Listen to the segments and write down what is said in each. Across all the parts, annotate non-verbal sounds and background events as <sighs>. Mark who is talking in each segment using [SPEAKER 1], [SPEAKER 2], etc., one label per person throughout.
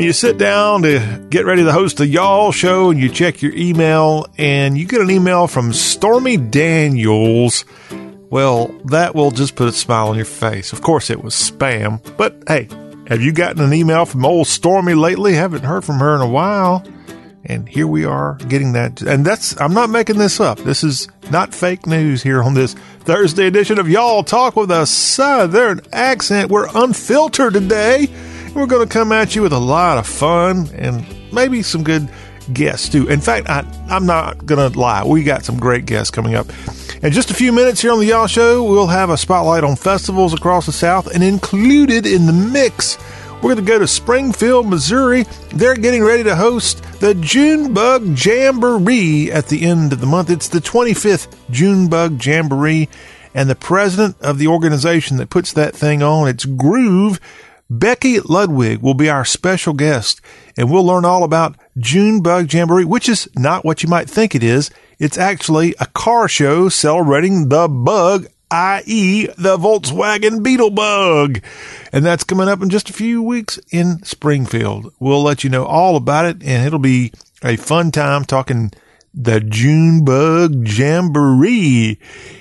[SPEAKER 1] when you sit down to get ready to host the Y'all show and you check your email and you get an email from Stormy Daniels, well, that will just put a smile on your face. Of course, it was spam, but hey, have you gotten an email from old Stormy lately? Haven't heard from her in a while. And here we are getting that. And that's, I'm not making this up. This is not fake news here on this Thursday edition of Y'all Talk with a Southern accent. We're unfiltered today. We're going to come at you with a lot of fun and maybe some good guests too. In fact, I, I'm not going to lie. We got some great guests coming up. In just a few minutes here on the Y'all Show, we'll have a spotlight on festivals across the South, and included in the mix, we're going to go to Springfield, Missouri. They're getting ready to host the Junebug Jamboree at the end of the month. It's the 25th Junebug Jamboree, and the president of the organization that puts that thing on, it's Groove. Becky Ludwig will be our special guest, and we'll learn all about June Bug Jamboree, which is not what you might think it is. It's actually a car show celebrating the bug, i.e., the Volkswagen Beetle Bug. And that's coming up in just a few weeks in Springfield. We'll let you know all about it, and it'll be a fun time talking the Junebug Jamboree.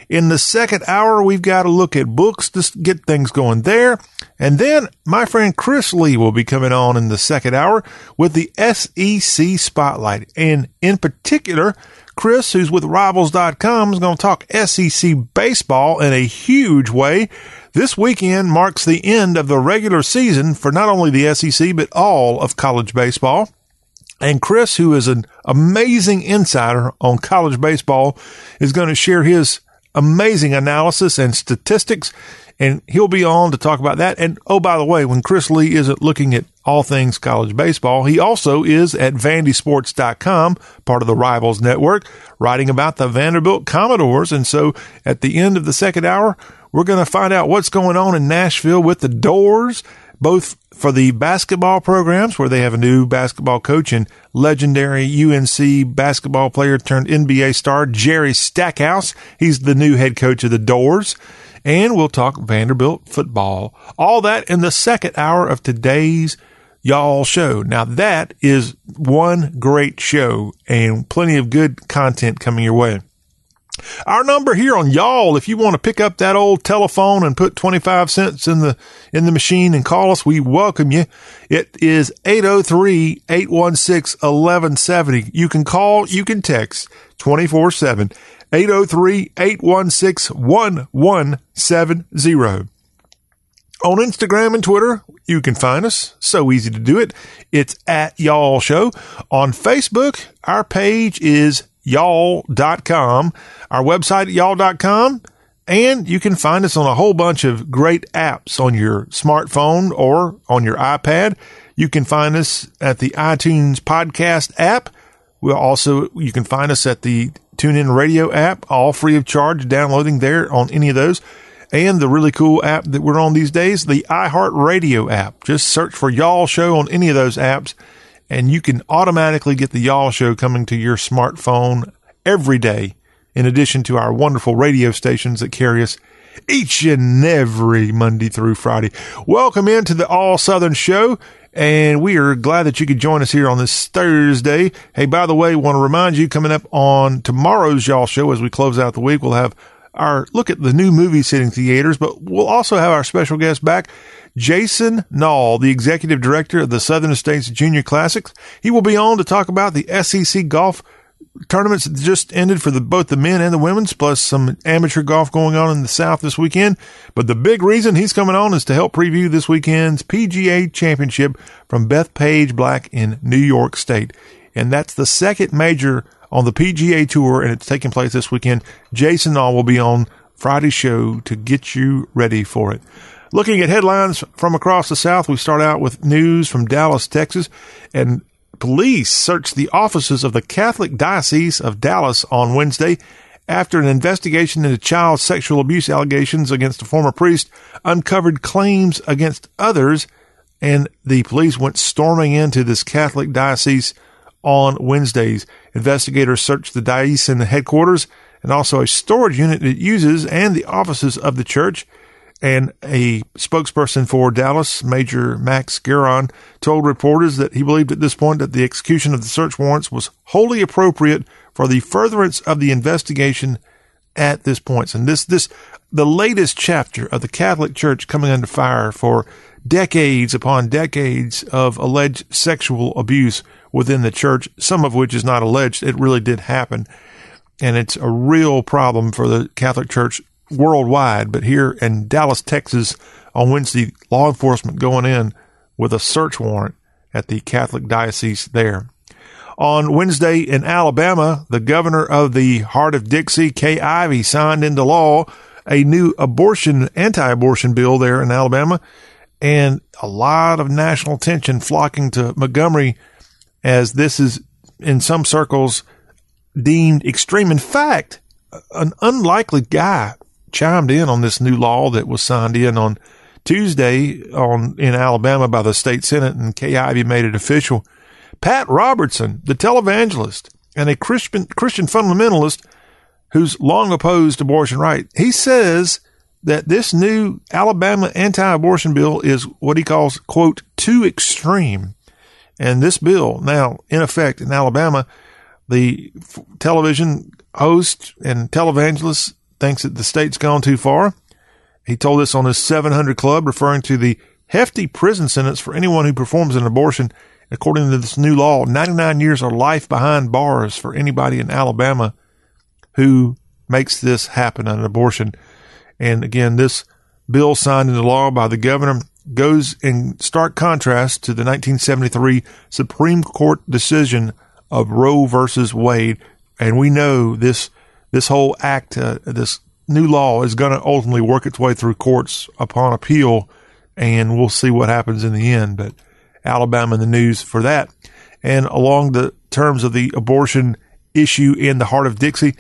[SPEAKER 1] In the second hour, we've got to look at books to get things going there. And then my friend Chris Lee will be coming on in the second hour with the SEC Spotlight. And in particular, Chris, who's with Rivals.com, is going to talk SEC baseball in a huge way. This weekend marks the end of the regular season for not only the SEC, but all of college baseball. And Chris, who is an amazing insider on college baseball, is going to share his amazing analysis and statistics. And he'll be on to talk about that. And oh, by the way, when Chris Lee isn't looking at all things college baseball, he also is at vandysports.com, part of the Rivals Network, writing about the Vanderbilt Commodores. And so at the end of the second hour, we're going to find out what's going on in Nashville with the Dores, both for the basketball programs where they have a new basketball coach and legendary UNC basketball player turned NBA star Jerry Stackhouse. He's the new head coach of the Dores. And we'll talk Vanderbilt football. All that in the second hour of today's y'all show. Now that is one great show and plenty of good content coming your way. Our number here on y'all, if you want to pick up that old telephone and put 25 cents in the, in the machine and call us, we welcome you. It is 803-816-1170. You can call, you can text 24 7, 803-816-1170. On Instagram and Twitter, you can find us. So easy to do it. It's at Y'all Show. On Facebook, our page is y'all.com, our website y'all.com, and you can find us on a whole bunch of great apps on your smartphone or on your iPad. You can find us at the iTunes podcast app. We'll also, you can find us at the TuneIn radio app, all free of charge, downloading there on any of those and the really cool app that we're on these days, the iHeartRadio app. Just search for Y'all Show on any of those apps, and you can automatically get the Y'all Show coming to your smartphone every day, in addition to our wonderful radio stations that carry us each and every Monday through Friday. Welcome into the All Southern Show. And we are glad that you could join us here on this Thursday. Hey, by the way, want to remind you coming up on tomorrow's Y'all Show as we close out the week, we'll have our look at the new movies hitting theaters, but we'll also have our special guest back, Jason Nall, the executive director of the Southern States Junior Classics. He will be on to talk about the SEC golf tournaments that just ended for the, both the men and the women's, plus some amateur golf going on in the South this weekend. But the big reason he's coming on is to help preview this weekend's PGA Championship from Bethpage Black in New York State. And that's the second major on the PGA Tour, and it's taking place this weekend. Jason Nall will be on Friday's show to get you ready for it. Looking at headlines from across the South, we start out with news from Dallas, Texas, and police searched the offices of the Catholic Diocese of Dallas on Wednesday after an investigation into child sexual abuse allegations against a former priest uncovered claims against others, and the police went storming into this Catholic diocese on Wednesdays. Investigators searched the diocesan headquarters and also a storage unit it uses and the offices of the church. And a spokesperson for Dallas, Major Max Geron, told reporters that he believed at this point that the execution of the search warrants was wholly appropriate for the furtherance of the investigation at this point. And this, this, the latest chapter of the Catholic Church coming under fire for decades upon decades of alleged sexual abuse within the church, some of which is not alleged. It really did happen. And it's a real problem for the Catholic Church worldwide. But here in Dallas, Texas, on Wednesday, law enforcement going in with a search warrant at the Catholic diocese there. On Wednesday in Alabama, the governor of the Heart of Dixie, Kay Ivey, signed into law a new abortion, anti-abortion bill there in Alabama and a lot of national attention flocking to Montgomery as this is in some circles deemed extreme. In fact, an unlikely guy chimed in on this new law that was signed in on Tuesday on in Alabama by the state senate, and Kay made it official. Pat Robertson, the televangelist and a Christian Christian fundamentalist who's long opposed abortion right, he says that this new Alabama anti-abortion bill is what he calls quote too extreme. And this bill now in effect in Alabama, the television host and televangelist thinks that the state's gone too far. He told this on his 700 Club, referring to the hefty prison sentence for anyone who performs an abortion. According to this new law, 99 years or life behind bars for anybody in Alabama who makes this happen, an abortion. And again, this bill signed into law by the governor goes in stark contrast to the 1973 Supreme Court decision of Roe versus Wade. And we know this this whole act, uh, this new law is going to ultimately work its way through courts upon appeal, and we'll see what happens in the end. But Alabama in the news for that. And along the terms of the abortion issue in the heart of Dixie,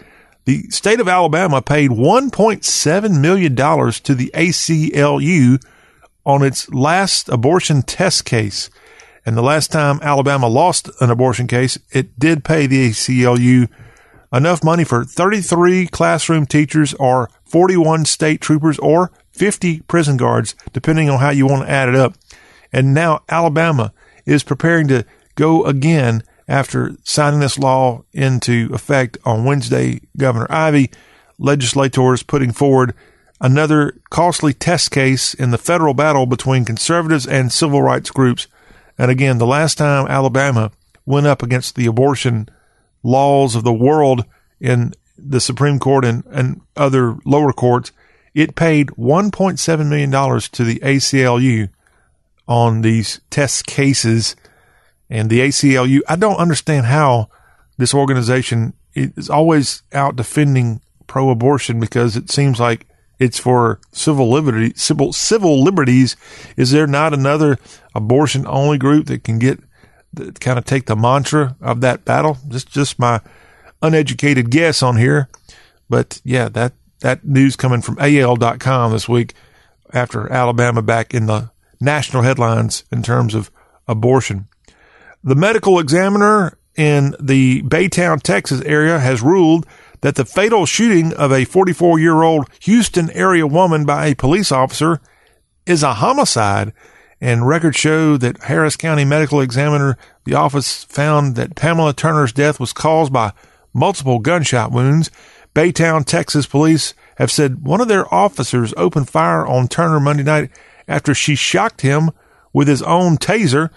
[SPEAKER 1] the state of Alabama paid $1.7 million to the ACLU on its last abortion test case. And the last time Alabama lost an abortion case, it did pay the ACLU enough money for 33 classroom teachers or 41 state troopers or 50 prison guards, depending on how you want to add it up. And now Alabama is preparing to go again after signing this law into effect on Wednesday. Governor Ivey, legislators putting forward another costly test case in the federal battle between conservatives and civil rights groups. And again, the last time Alabama went up against the abortion laws of the world in the Supreme Court and, and other lower courts, it paid $1.7 million to the ACLU on these test cases. And the ACLU, I don't understand how this organization is always out defending pro abortion because it seems like it's for civil liberty, civil, civil liberties. Is there not another abortion only group that can get kind of take the mantra of that battle. Just just my uneducated guess on here, but yeah, that that news coming from AL.com this week after Alabama back in the national headlines in terms of abortion. The medical examiner in the Baytown, Texas area has ruled that the fatal shooting of a 44 year old Houston area woman by a police officer is a homicide and records show that Harris County Medical Examiner, the office found that Pamela Turner's death was caused by multiple gunshot wounds. Baytown, Texas police have said one of their officers opened fire on Turner Monday night after she shocked him with his own taser,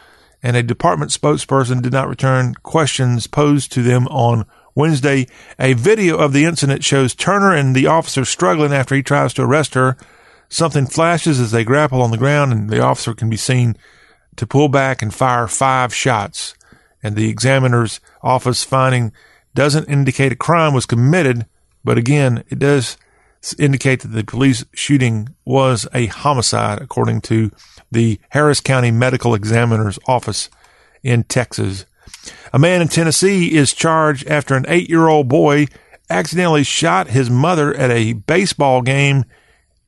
[SPEAKER 1] and a department spokesperson did not return questions posed to them on Wednesday. A video of the incident shows Turner and the officer struggling after he tries to arrest her. Something flashes as they grapple on the ground, and the officer can be seen to pull back and fire five shots. And the examiner's office finding doesn't indicate a crime was committed, but again, it does indicate that the police shooting was a homicide, according to the Harris County Medical Examiner's Office in Texas. A man in Tennessee is charged after an eight year old boy accidentally shot his mother at a baseball game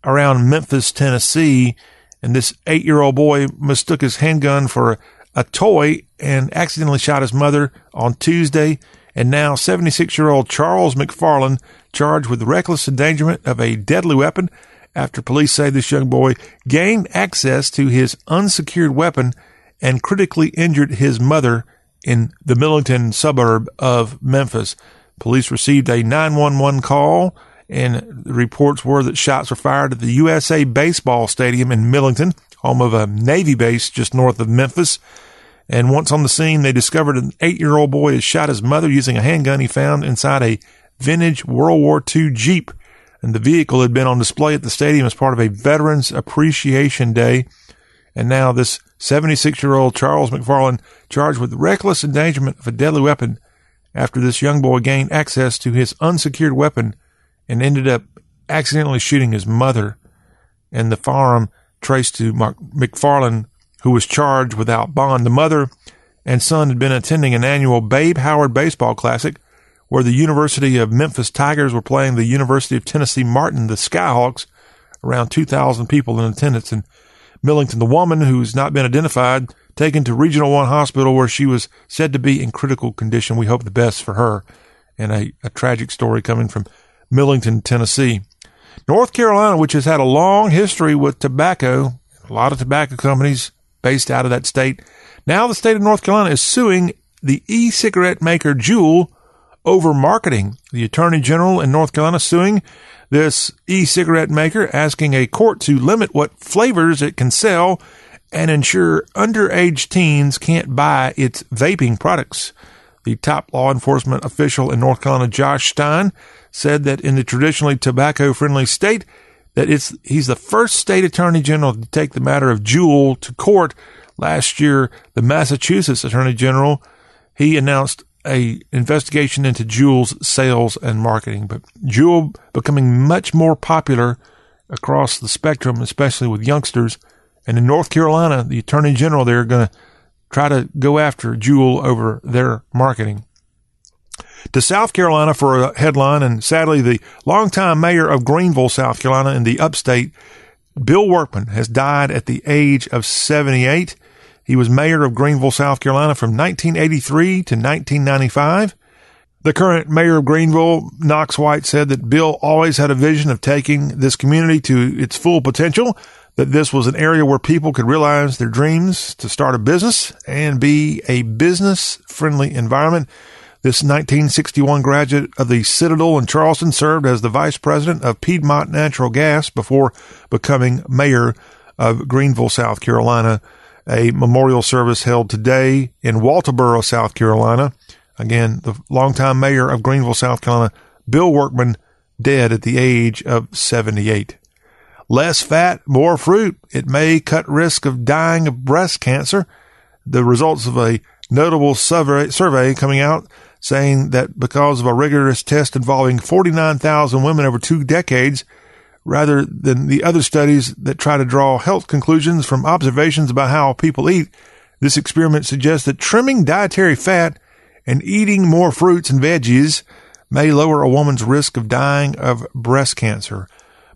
[SPEAKER 1] around Memphis, Tennessee, and this eight year old boy mistook his handgun for a toy and accidentally shot his mother on Tuesday. And now 76 year old Charles McFarland charged with reckless endangerment of a deadly weapon after police say this young boy gained access to his unsecured weapon and critically injured his mother in the Millington suburb of Memphis. Police received a 911 call and reports were that shots were fired at the USA Baseball Stadium in Millington, home of a Navy base just north of Memphis. And once on the scene, they discovered an eight year old boy had shot his mother using a handgun he found inside a vintage World War II Jeep. And the vehicle had been on display at the stadium as part of a Veterans Appreciation Day. And now this 76 year old Charles McFarland charged with reckless endangerment of a deadly weapon after this young boy gained access to his unsecured weapon and ended up accidentally shooting his mother. And the firearm traced to Mark McFarland, who was charged without bond. The mother and son had been attending an annual Babe Howard Baseball Classic where the University of Memphis Tigers were playing the University of Tennessee Martin, the Skyhawks, around 2,000 people in attendance. And Millington, the woman who's not been identified, taken to Regional One Hospital where she was said to be in critical condition. We hope the best for her. And a, a tragic story coming from Millington, Tennessee. North Carolina, which has had a long history with tobacco, a lot of tobacco companies based out of that state. Now the state of North Carolina is suing the e-cigarette maker Juul over marketing. The Attorney General in North Carolina suing this e-cigarette maker, asking a court to limit what flavors it can sell and ensure underage teens can't buy its vaping products. The top law enforcement official in North Carolina, Josh Stein, said that in the traditionally tobacco friendly state, that it's he's the first state attorney general to take the matter of Juul to court. Last year, the Massachusetts attorney general he announced a investigation into Juul's sales and marketing, but Juul becoming much more popular across the spectrum, especially with youngsters. And in North Carolina, the attorney general there going to try to go after Juul over their marketing. To South Carolina for a headline, and sadly, the longtime mayor of Greenville, South Carolina, in the upstate, Bill Workman, has died at the age of 78. He was mayor of Greenville, South Carolina from 1983 to 1995. The current mayor of Greenville, Knox White, said that Bill always had a vision of taking this community to its full potential, that this was an area where people could realize their dreams to start a business and be a business friendly environment. This 1961 graduate of the Citadel in Charleston served as the vice president of Piedmont Natural Gas before becoming mayor of Greenville, South Carolina a memorial service held today in Walterboro, South Carolina. Again, the longtime mayor of Greenville, South Carolina, Bill Workman, dead at the age of 78. Less fat, more fruit. It may cut risk of dying of breast cancer. The results of a notable survey, survey coming out saying that because of a rigorous test involving 49,000 women over two decades, rather than the other studies that try to draw health conclusions from observations about how people eat. This experiment suggests that trimming dietary fat and eating more fruits and veggies may lower a woman's risk of dying of breast cancer.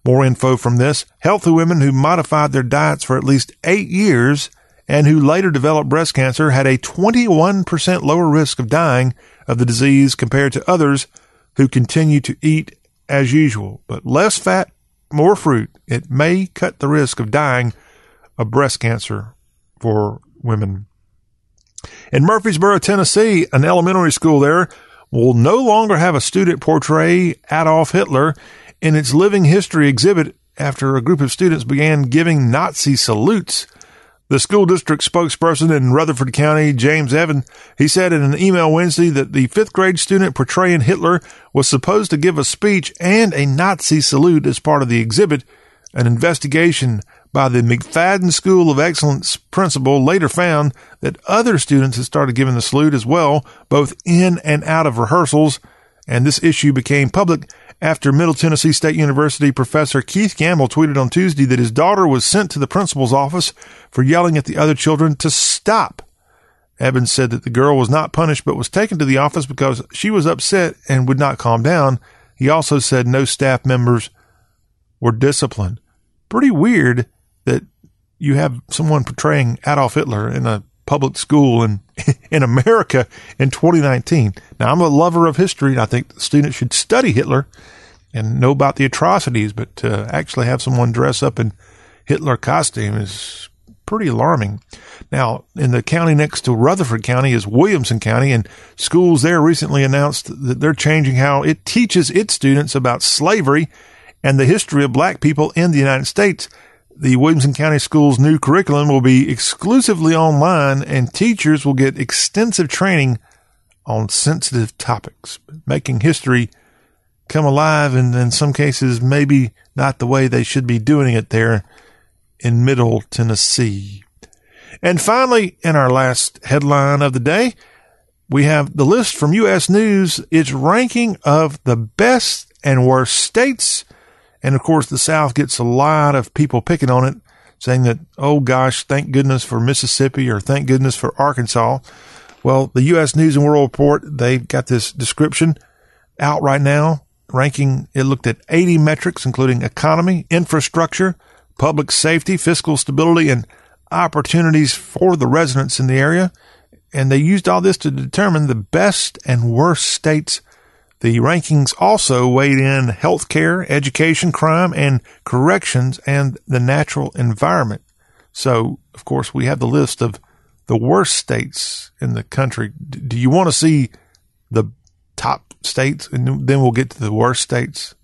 [SPEAKER 1] More info from this. Healthy women who modified their diets for at least eight years and who later developed breast cancer had a 21% lower risk of dying of the disease compared to others who continue to eat as usual. But less fat, more fruit, it may cut the risk of dying of breast cancer for women. In Murfreesboro, Tennessee, an elementary school there will no longer have a student portray Adolf Hitler in its living history exhibit after a group of students began giving Nazi salutes the school district spokesperson in Rutherford County, James Evans, he said in an email Wednesday that the fifth grade student portraying Hitler was supposed to give a speech and a Nazi salute as part of the exhibit. An investigation by the McFadden School of Excellence principal later found that other students had started giving the salute as well, both in and out of rehearsals, and this issue became public after Middle Tennessee State University professor Keith Gamble tweeted on Tuesday that his daughter was sent to the principal's office for yelling at the other children to stop. Evans said that the girl was not punished but was taken to the office because she was upset and would not calm down. He also said no staff members were disciplined. Pretty weird that you have someone portraying Adolf Hitler in a public school in <laughs> in America in 2019. Now, I'm a lover of history, and I think students should study Hitler and know about the atrocities, but to actually have someone dress up in Hitler costume is pretty alarming. Now, in the county next to Rutherford County is Williamson County, and schools there recently announced that they're changing how it teaches its students about slavery and the history of black people in the United States. The Williamson County Schools new curriculum will be exclusively online and teachers will get extensive training on sensitive topics, making history come alive and in some cases maybe not the way they should be doing it there in middle Tennessee. And finally, in our last headline of the day, we have the list from U.S. News, its ranking of the best and worst states. And of course, the South gets a lot of people picking on it, saying that, oh gosh, thank goodness for Mississippi or thank goodness for Arkansas. Well, the U.S. News and World Report, they've got this description out right now, ranking, it looked at 80 metrics, including economy, infrastructure, public safety, fiscal stability, and opportunities for the residents in the area. And they used all this to determine the best and worst states. The rankings also weighed in healthcare, education, crime, and corrections, and the natural environment. So, of course, we have the list of the worst states in the country. Do you want to see the top states? And then we'll get to the worst states.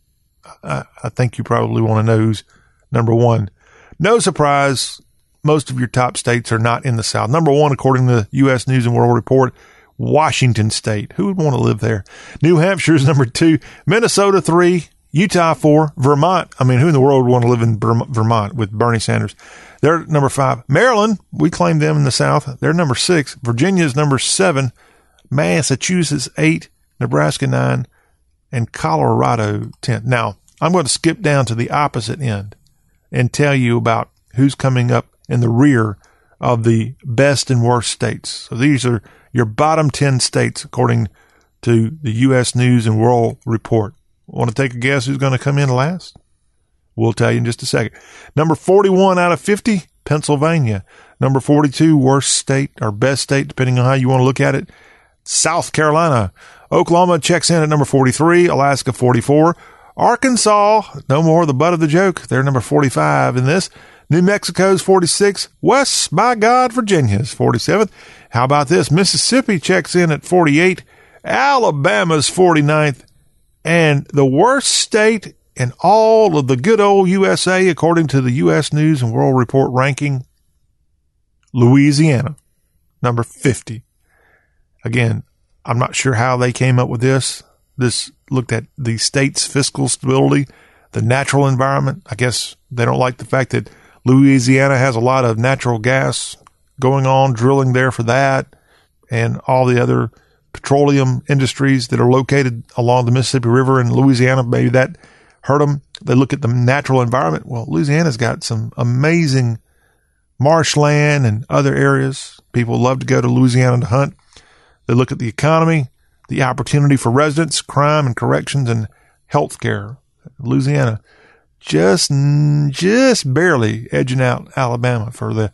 [SPEAKER 1] I, I think you probably want to know who's number one. No surprise, most of your top states are not in the South. Number one, according to the U.S. News and World Report, Washington State. Who would want to live there? New Hampshire is number two, Minnesota three, Utah four, Vermont. I mean, who in the world would want to live in Vermont with Bernie Sanders? They're number five. Maryland, we claim them in the South. They're number six. Virginia is number seven. Massachusetts eight. Nebraska nine. And Colorado 10. Now, I'm going to skip down to the opposite end and tell you about who's coming up in the rear of the best and worst states. So these are your bottom 10 states according to the U.S. News and World Report. Want to take a guess who's going to come in last? We'll tell you in just a second. Number 41 out of 50, Pennsylvania. Number 42, worst state or best state, depending on how you want to look at it, South Carolina. Oklahoma checks in at number 43, Alaska 44, Arkansas, no more the butt of the joke. They're number 45 in this. New Mexico's 46. West, by God, Virginia's 47th. How about this? Mississippi checks in at 48. Alabama's 49th. And the worst state in all of the good old USA, according to the U.S. News and World Report ranking, Louisiana, number 50. Again, I'm not sure how they came up with this. This looked at the state's fiscal stability, the natural environment. I guess they don't like the fact that Louisiana has a lot of natural gas going on, drilling there for that, and all the other petroleum industries that are located along the Mississippi River in Louisiana. Maybe that hurt them. They look at the natural environment. Well, Louisiana's got some amazing marshland and other areas. People love to go to Louisiana to hunt. They look at the economy the opportunity for residents, crime and corrections, and health care. Louisiana just, just barely edging out Alabama for the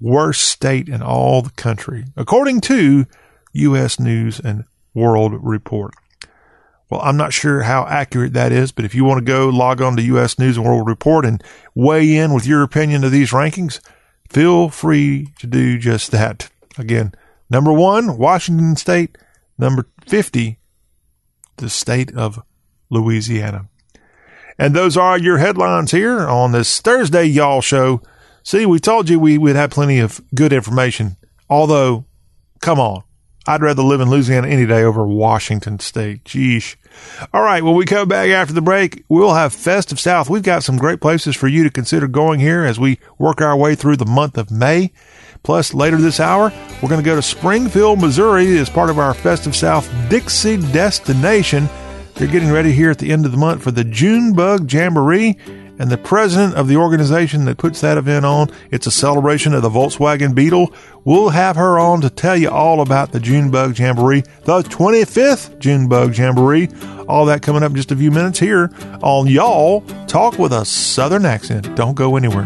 [SPEAKER 1] worst state in all the country, according to U.S. News and World Report. Well, I'm not sure how accurate that is, but if you want to go log on to U.S. News and World Report and weigh in with your opinion of these rankings, feel free to do just that. Again, number one, Washington State. Number 50, the state of Louisiana. And those are your headlines here on this Thursday, y'all show. See, we told you we would have plenty of good information. Although, come on, I'd rather live in Louisiana any day over Washington State. Geesh. All right, when we come back after the break, we'll have Festive South. We've got some great places for you to consider going here as we work our way through the month of May. Plus, later this hour, we're going to go to Springfield, Missouri as part of our Festive South Dixie destination. They're getting ready here at the end of the month for the June Bug Jamboree. And the president of the organization that puts that event on, it's a celebration of the Volkswagen Beetle. We'll have her on to tell you all about the Junebug Jamboree, the 25th Junebug Jamboree. All that coming up in just a few minutes here on Y'all Talk with a Southern Accent. Don't go anywhere.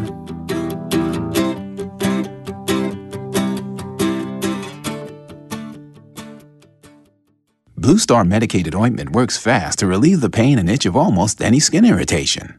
[SPEAKER 2] Blue Star medicated ointment works fast to relieve the pain and itch of almost any skin irritation.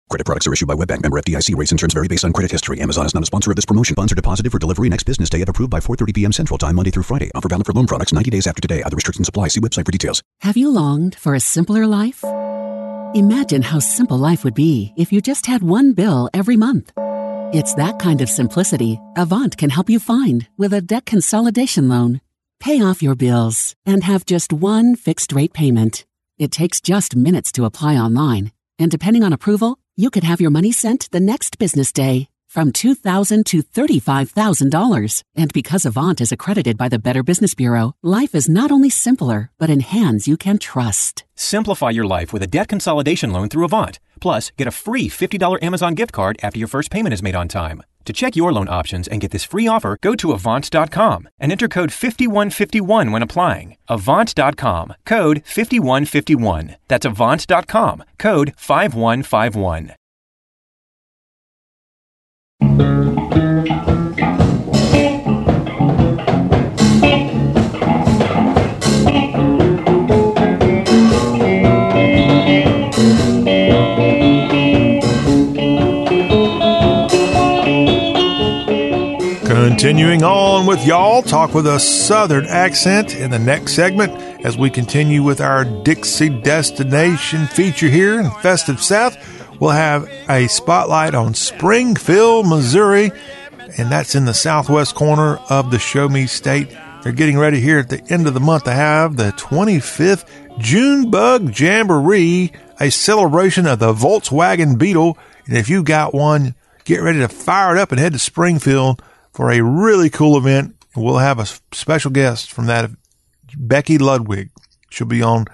[SPEAKER 3] Credit products are issued by WebBank member FDIC. Rates and terms vary based on credit history. Amazon is not a sponsor of this promotion. Funds are deposited for delivery next business day if approved by 4:30 p.m. Central Time, Monday through Friday. Offer valid for loan products 90 days after today. Other restrictions apply. See website for details.
[SPEAKER 4] Have you longed for a simpler life? Imagine how simple life would be if you just had one bill every month. It's that kind of simplicity Avant can help you find with a debt consolidation loan. Pay off your bills and have just one fixed rate payment. It takes just minutes to apply online, and depending on approval, you could have your money sent the next business day. From 2,000 to $35,000. And because Avant is accredited by the Better Business Bureau, life is not only simpler, but in hands you can trust.
[SPEAKER 5] Simplify your life with a debt consolidation loan through Avant. Plus, get a free $50 Amazon gift card after your first payment is made on time. To check your loan options and get this free offer, go to Avant.com and enter code 5151 when applying. Avant.com, code 5151. That's Avant.com, code 5151.
[SPEAKER 1] Continuing on with y'all, talk with a southern accent in the next segment as we continue with our Dixie Destination feature here in Festive South. We'll have a spotlight on Springfield, Missouri, and that's in the southwest corner of the Show Me State. They're getting ready here at the end of the month to have the 25th June Bug Jamboree, a celebration of the Volkswagen Beetle. And if you got one, get ready to fire it up and head to Springfield for a really cool event. We'll have a special guest from that, Becky Ludwig. She'll be on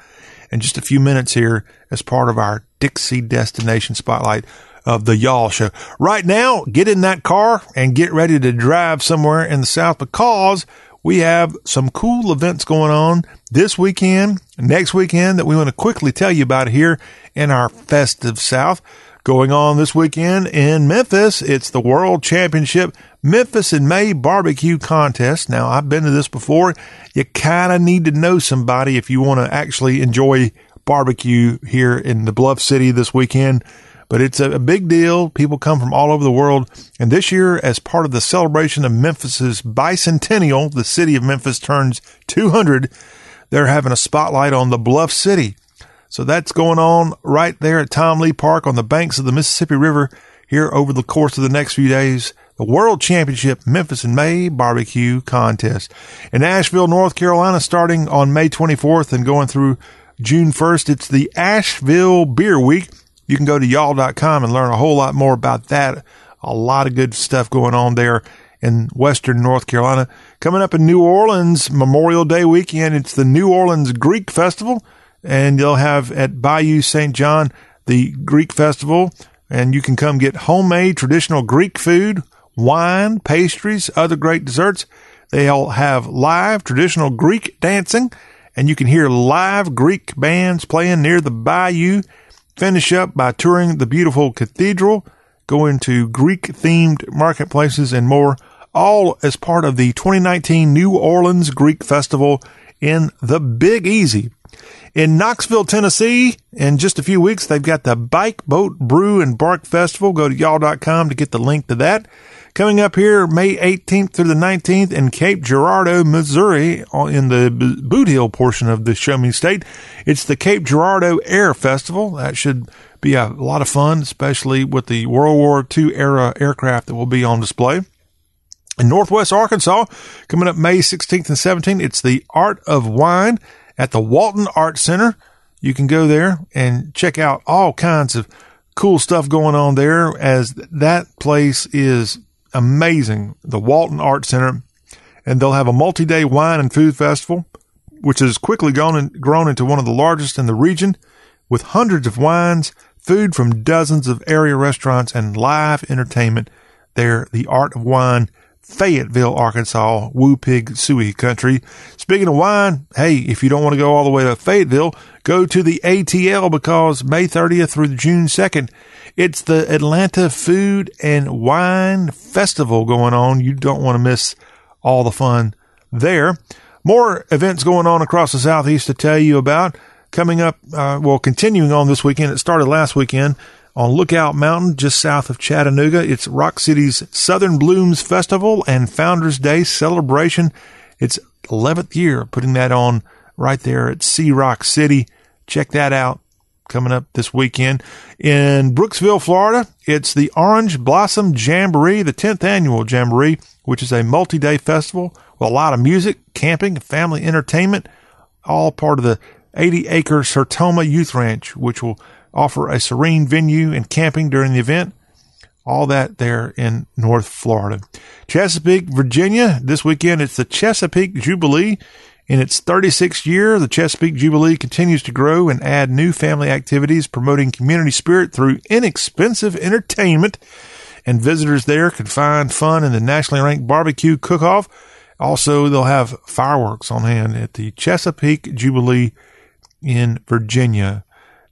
[SPEAKER 1] in just a few minutes here as part of our Dixie Destination Spotlight of the Y'all Show. Right now, get in that car and get ready to drive somewhere in the South because we have some cool events going on this weekend, next weekend that we want to quickly tell you about here in our festive South. Going on this weekend in Memphis, it's the World Championship Memphis in May barbecue contest. Now, I've been to this before. You kind of need to know somebody if you want to actually enjoy barbecue here in the Bluff City this weekend. But it's a, big deal. People come from all over the world. And this year, as part of the celebration of Memphis's bicentennial, the city of Memphis turns 200. They're having a spotlight on the Bluff City. So that's going on right there at Tom Lee Park on the banks of the Mississippi River here over the course of the next few days. The World Championship Memphis in May Barbecue Contest. In Asheville, North Carolina, starting on May 24th and going through June 1st, it's the Asheville Beer Week. You can go to y'all.com and learn a whole lot more about that. A lot of good stuff going on there in Western North Carolina. Coming up in New Orleans, Memorial Day weekend, it's the New Orleans Greek Festival and they'll have at Bayou St. John the Greek Festival, and you can come get homemade traditional Greek food, wine, pastries, other great desserts. They'll have live traditional Greek dancing, and you can hear live Greek bands playing near the bayou. Finish up by touring the beautiful cathedral, going to Greek themed marketplaces and more, all as part of the 2019 New Orleans Greek Festival in the Big Easy. In Knoxville, Tennessee, in just a few weeks, they've got the Bike, Boat, Brew, and Bark Festival. Go to y'all.com to get the link to that. Coming up here, May 18th through the 19th in Cape Girardeau, Missouri, in the Boot Hill portion of the Show Me State. It's the Cape Girardeau Air Festival. That should Be a lot of fun, especially with the World War II era aircraft that will be on display. In Northwest Arkansas, coming up May 16th and 17th, it's the Art of Wine at the Walton Art Center. You can go there and check out all kinds of cool stuff going on there as that place is amazing. The Walton Art Center and they'll have a multi-day wine and food festival, which has quickly gone grown into one of the largest in the region with hundreds of wines, food from dozens of area restaurants and live entertainment there. The Art of Wine Fayetteville, Arkansas, Woo Pig Sooie country. Speaking of wine, hey, if you don't want to go all the way to Fayetteville, go to the ATL because May 30th through June 2nd, it's the Atlanta Food and Wine Festival going on. You don't want to miss all the fun there. More events going on across the Southeast to tell you about. Coming up, uh, well, continuing on this weekend. It started last weekend on Lookout Mountain, just south of Chattanooga. It's Rock City's Southern Blooms Festival and Founders Day celebration. It's 11th year putting that on right there at See Rock City. Check that out coming up this weekend. In Brooksville, Florida, it's the Orange Blossom Jamboree, the 10th annual Jamboree, which is a multi day festival with a lot of music, camping, family entertainment, all part of the 80 acre Sertoma Youth Ranch, which will offer a serene venue and camping during the event. All that there in North Florida. Chesapeake, Virginia. This weekend it's the Chesapeake Jubilee. In its 36th year, the Chesapeake Jubilee continues to grow and add new family activities, promoting community spirit through inexpensive entertainment. And visitors there can find fun in the nationally ranked barbecue cook-off. Also, they'll have fireworks on hand at the Chesapeake Jubilee in Virginia.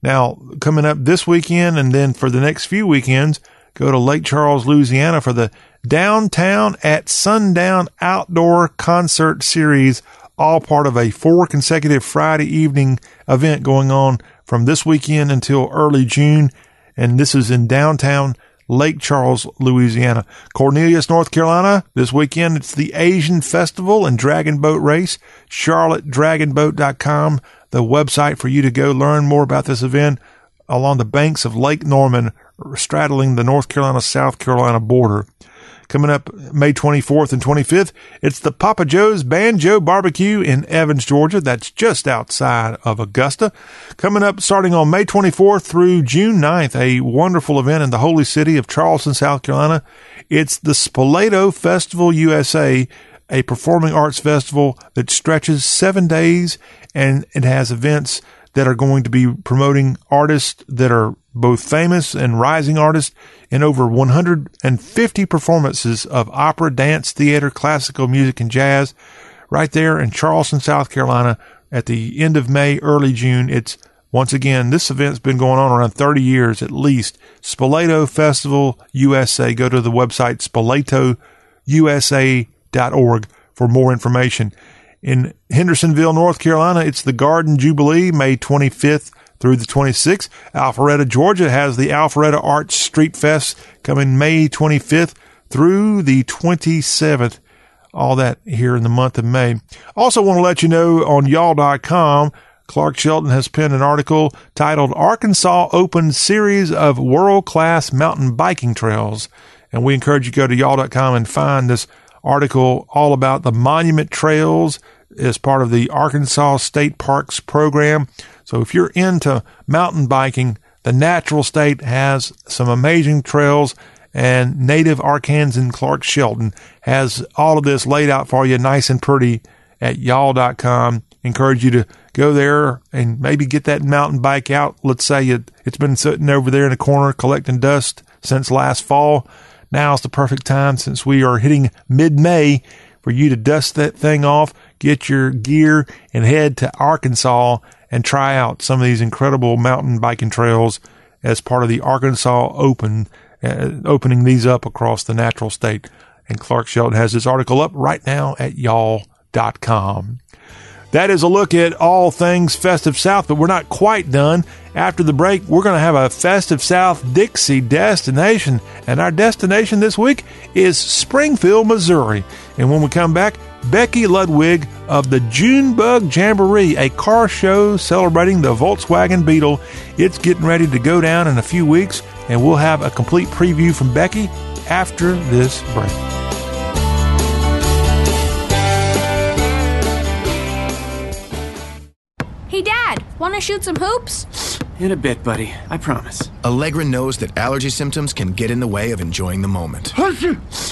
[SPEAKER 1] Now, coming up this weekend and then for the next few weekends, go to Lake Charles, Louisiana for the Downtown at Sundown Outdoor Concert Series, all part of a four consecutive Friday evening event going on from this weekend until early June. And this is in downtown Lake Charles, Louisiana. Cornelius, North Carolina. This weekend, it's the Asian Festival and Dragon Boat Race. CharlotteDragonBoat.com the website for you to go learn more about this event along the banks of Lake Norman, straddling the North Carolina South Carolina border. Coming up May 24th and 25th, it's the Papa Joe's Banjo Barbecue in Evans, Georgia. That's just outside of Augusta. Coming up starting on May 24th through June 9th, a wonderful event in the holy city of Charleston, South Carolina. It's the Spoleto Festival USA, a performing arts festival that stretches seven days and it has events that are going to be promoting artists that are both famous and rising artists in over 150 performances of opera, dance, theater, classical music, and jazz right there in Charleston, South Carolina at the end of May, early June. It's once again, this event's been going on around 30 years at least. Spoleto Festival USA. Go to the website spoletousa.org for more information. In Hendersonville, North Carolina, it's the Garden Jubilee, May 25th through the 26th. Alpharetta, Georgia has the Alpharetta Arts Street Fest coming May 25th through the 27th. All that here in the month of May. Also want to let you know on y'all.com, Clark Shelton has penned an article titled Arkansas Open Series of World Class Mountain Biking Trails. And we encourage you to go to y'all.com and find this article all about the monument trails as part of the Arkansas State Parks program. So if you're into mountain biking, the natural state has some amazing trails and native Arkansan Clark Shelton has all of this laid out for you nice and pretty at y'all.com. Encourage you to go there and maybe get that mountain bike out. Let's say it, it's been sitting over there in a corner collecting dust since last fall. Now is the perfect time since we are hitting mid May for you to dust that thing off, get your gear, and head to Arkansas and try out some of these incredible mountain biking trails as part of the Arkansas Open, uh, opening these up across the natural state. And Clark Shelton has this article up right now at y'all.com. That is a look at all things Festive South, but we're not quite done. After the break, we're going to have a Festive South Dixie destination, and our destination this week is Springfield, Missouri. And when we come back, Becky Ludwig of the Junebug Jamboree, a car show celebrating the Volkswagen Beetle. It's getting ready to go down in a few weeks, and we'll have a complete preview from Becky after this break.
[SPEAKER 6] Dad, want to shoot some hoops?
[SPEAKER 7] In a bit, buddy. I promise.
[SPEAKER 8] Allegra knows that allergy symptoms can get in the way of enjoying the moment.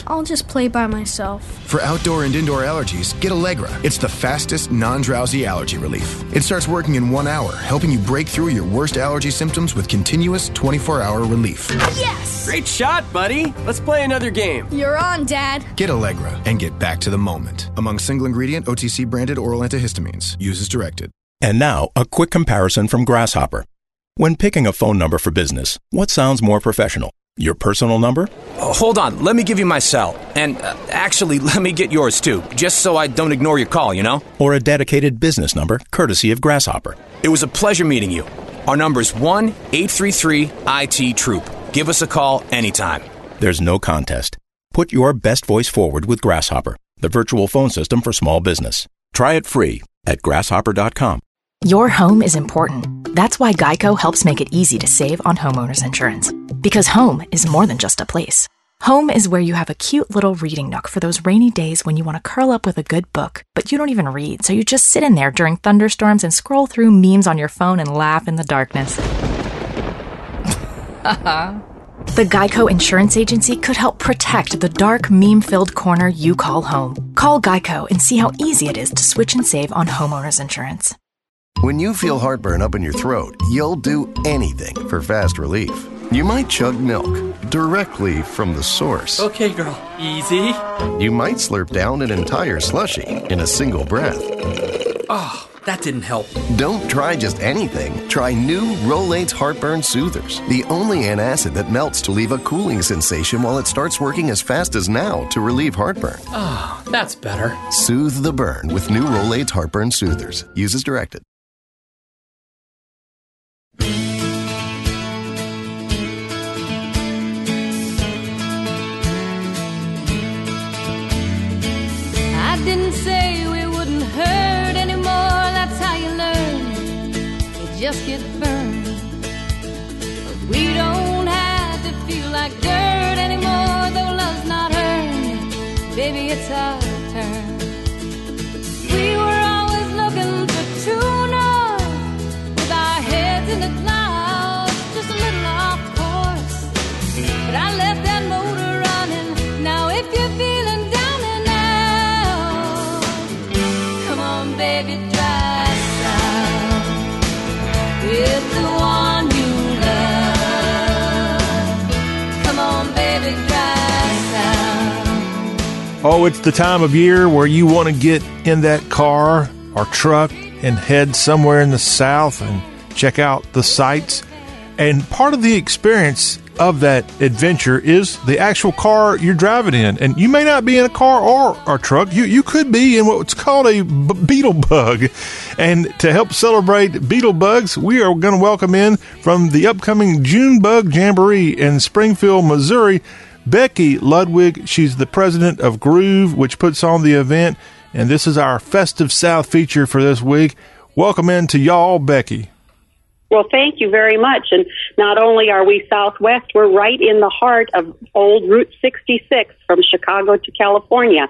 [SPEAKER 6] I'll just play by myself.
[SPEAKER 8] For outdoor and indoor allergies, get Allegra. It's the fastest, non drowsy allergy relief. It starts working in one hour, helping you break through your worst allergy symptoms with continuous 24 hour relief.
[SPEAKER 6] Yes!
[SPEAKER 7] Great shot, buddy. Let's play another game.
[SPEAKER 6] You're on, Dad.
[SPEAKER 8] Get Allegra and get back to the moment. Among single ingredient OTC branded oral antihistamines. Use as directed.
[SPEAKER 9] And now, a quick comparison from Grasshopper. When picking a phone number for business, what sounds more professional? Your personal number?
[SPEAKER 10] Oh, hold on, let me give you my cell. And uh, actually, <laughs> let me get yours too, just so I don't ignore your call, you know?
[SPEAKER 9] Or a dedicated business number, courtesy of Grasshopper?
[SPEAKER 10] It was a pleasure meeting you. Our number's 1 833 IT Troop. Give us a call anytime.
[SPEAKER 9] There's no contest. Put your best voice forward with Grasshopper, the virtual phone system for small business. Try it free at grasshopper.com.
[SPEAKER 11] Your home is important. That's why Geico helps make it easy to save on homeowners insurance. Because home is more than just a place. Home is where you have a cute little reading nook for those rainy days when you want to curl up with a good book, but you don't even read, so you just sit in there during thunderstorms and scroll through memes on your phone and laugh in the darkness. <laughs> The Geico Insurance Agency could help protect the dark, meme filled corner you call home. Call Geico and see how easy it is to switch and save on homeowners insurance.
[SPEAKER 12] When you feel heartburn up in your throat, you'll do anything for fast relief. You might chug milk directly from the source.
[SPEAKER 7] Okay, girl. Easy.
[SPEAKER 12] You might slurp down an entire slushie in a single breath.
[SPEAKER 7] Oh, that didn't help.
[SPEAKER 12] Don't try just anything. Try new Rolaids Heartburn Soothers, the only antacid that melts to leave a cooling sensation while it starts working as fast as now to relieve heartburn.
[SPEAKER 7] Oh, that's better.
[SPEAKER 12] Soothe the burn with new Rolaids Heartburn Soothers. Use as directed.
[SPEAKER 13] Just get burned. We don't have to feel like dirt anymore. Though love's not earned, baby, it's our
[SPEAKER 1] Oh, it's the time of year where you want to get in that car or truck and head somewhere in the south and check out the sights. And part of the experience of that adventure is the actual car you're driving in. And you may not be in a car or a truck. You you could be in what's called a b- beetle bug. And to help celebrate beetle bugs, we are going to welcome in from the upcoming June Bug Jamboree in Springfield, Missouri, Becky Ludwig. She's the president of Groove, which puts on the event. And this is our Festive South feature for this week. Welcome in to y'all, Becky.
[SPEAKER 14] Well, thank you very much. And not only are we Southwest, we're right in the heart of old Route 66 from Chicago to California.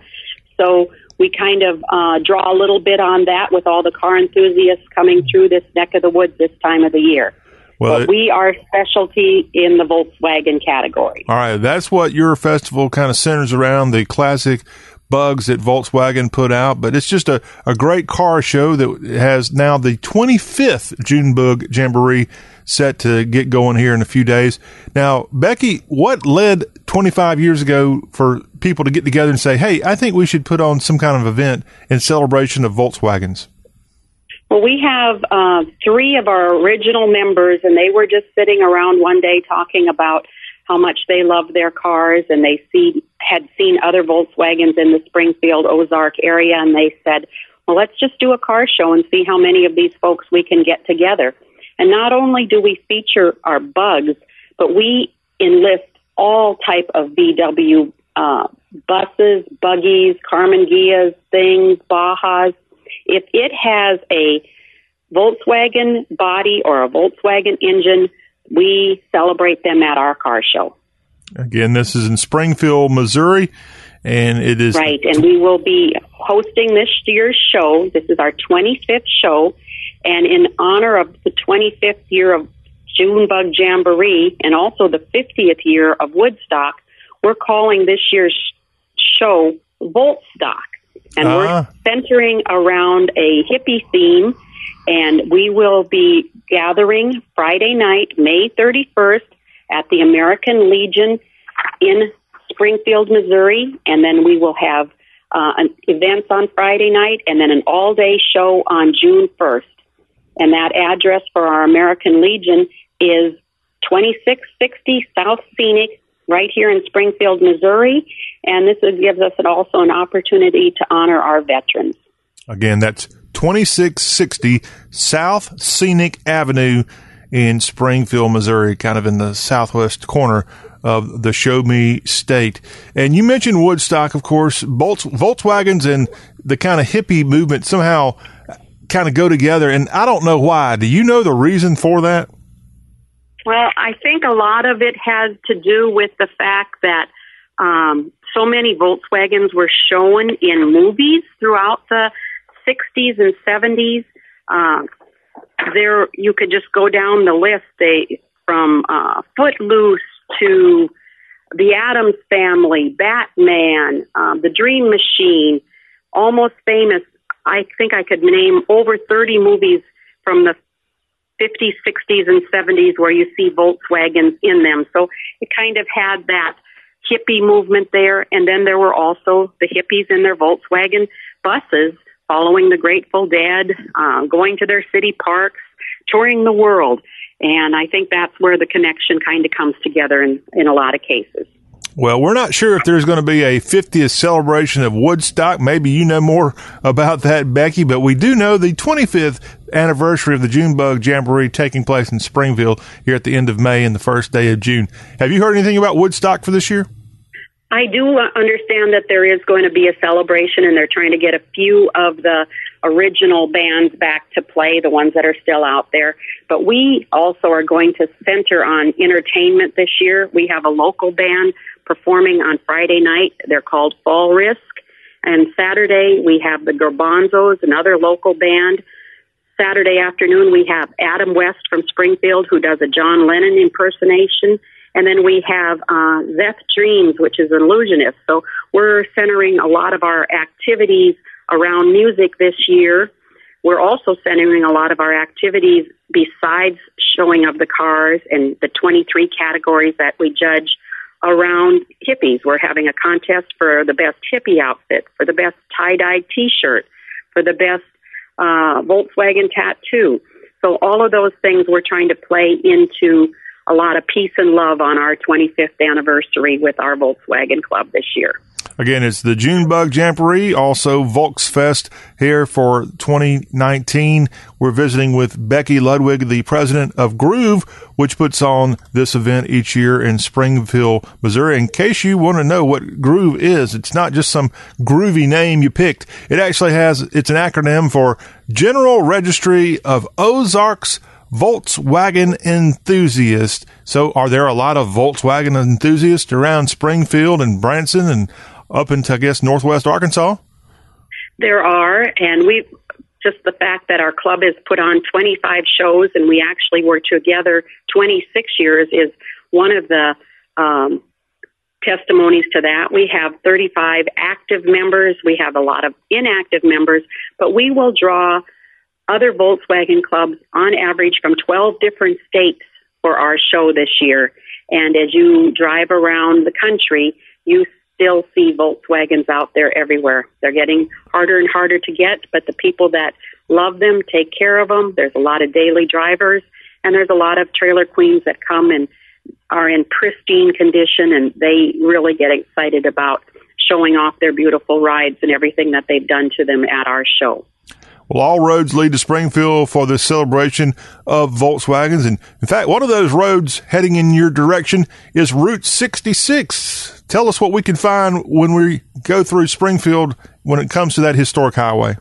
[SPEAKER 14] So we kind of uh, draw a little bit on that with all the car enthusiasts coming through this neck of the woods this time of the year.
[SPEAKER 1] Well,
[SPEAKER 14] but we are specialty in the Volkswagen category.
[SPEAKER 1] All right, that's what your festival kind of centers around the classic bugs that Volkswagen put out, but it's just a, a great car show that has now the 25th Junebug Jamboree set to get going here in a few days. Now, Becky, what led 25 years ago for people to get together and say, hey, I think we should put on some kind of event in celebration of Volkswagens?
[SPEAKER 14] Well, we have uh, three of our original members, and they were just sitting around one day talking about how much they love their cars, and they see had seen other Volkswagens in the Springfield Ozark area, and they said, "Well, let's just do a car show and see how many of these folks we can get together." And not only do we feature our bugs, but we enlist all type of VW uh, buses, buggies, Karmann Ghias, things, Bajas. If it has a Volkswagen body or a Volkswagen engine, we celebrate them at our car show.
[SPEAKER 1] Again, this is in Springfield, Missouri, and it is
[SPEAKER 14] right. And we will be hosting this year's show. This is our 25th show, and in honor of the 25th year of Junebug Jamboree and also the 50th year of Woodstock, we're calling this year's show Voltstock. And uh-huh. we're ah. centering around a hippie theme. And we will be gathering Friday night, May 31st, at the American Legion in Springfield, Missouri. And then we will have uh, an events on Friday night and then an all day show on June 1st. And that address for our American Legion is 2660 South Scenic, right here in Springfield, Missouri. And this gives us also an opportunity to honor our veterans.
[SPEAKER 1] Again, that's 2660 South Scenic Avenue in Springfield, Missouri, kind of in the southwest corner of the Show Me state. And you mentioned Woodstock, of course, Volkswagens and the kind of hippie movement somehow kind of go together. And I don't know why. Do you know the reason for that?
[SPEAKER 14] Well, I think a lot of it has to do with the fact that um, so many Volkswagens were shown in movies throughout the 60s and 70s. Uh, there, you could just go down the list. They from uh, Footloose to The Addams Family, Batman, um, The Dream Machine, Almost Famous. I think I could name over 30 movies from the 50s, 60s, and 70s where you see Volkswagens in them. So it kind of had that hippie movement there. And then there were also the hippies in their Volkswagen buses following the Grateful Dead, uh, going to their city parks, touring the world. And I think that's where the connection kind of comes together in, in a lot of cases.
[SPEAKER 1] Well, we're not sure if there's going to be a 50th celebration of Woodstock. Maybe you know more about that, Becky, but we do know the 25th anniversary of the Junebug Jamboree taking place in Springfield here at the end of May and the first day of June. Have you heard anything about Woodstock for this year?
[SPEAKER 14] I do uh, understand that there is going to be a celebration, and they're trying to get a few of the original bands back to play, the ones that are still out there. But we also are going to center on entertainment this year. We have a local band performing on Friday night. They're called Fall Risk. And Saturday, we have the Garbanzos, another local band. Saturday afternoon, we have Adam West from Springfield, who does a John Lennon impersonation. And then we have uh, Zeth Dreams, which is an illusionist. So we're centering a lot of our activities around music this year. We're also centering a lot of our activities besides showing of the cars and the 23 categories that we judge around hippies. We're having a contest for the best hippie outfit, for the best tie dye t shirt, for the best uh, Volkswagen tattoo. So, all of those things we're trying to play into a lot of peace and love on our 25th anniversary with our Volkswagen Club this year.
[SPEAKER 1] Again, it's the Junebug Jamboree, also Volksfest here for 2019. We're visiting with Becky Ludwig, the president of Groove, which puts on this event each year in Springfield, Missouri. In case you want to know what Groove is, it's not just some groovy name you picked. It actually has, it's an acronym for General Registry of Ozarks Volkswagen enthusiast. So, are there a lot of Volkswagen enthusiasts around Springfield and Branson and up into, I guess, northwest Arkansas?
[SPEAKER 14] There are, and we just the fact that our club has put on 25 shows and we actually were together 26 years is one of the um, testimonies to that. We have 35 active members, we have a lot of inactive members, but we will draw other Volkswagen clubs on average from 12 different states for our show this year. And as you drive around the country, you still see Volkswagens out there everywhere. They're getting harder and harder to get, but the people that love them take care of them. There's a lot of daily drivers, and there's a lot of trailer queens that come and are in pristine condition, and they really get excited about showing off their beautiful rides and everything that they've done to them at our show.
[SPEAKER 1] Well, all roads lead to Springfield for the celebration of Volkswagens. And in fact, one of those roads heading in your direction is Route 66. Tell us what we can find when we go through Springfield when it comes to that historic highway.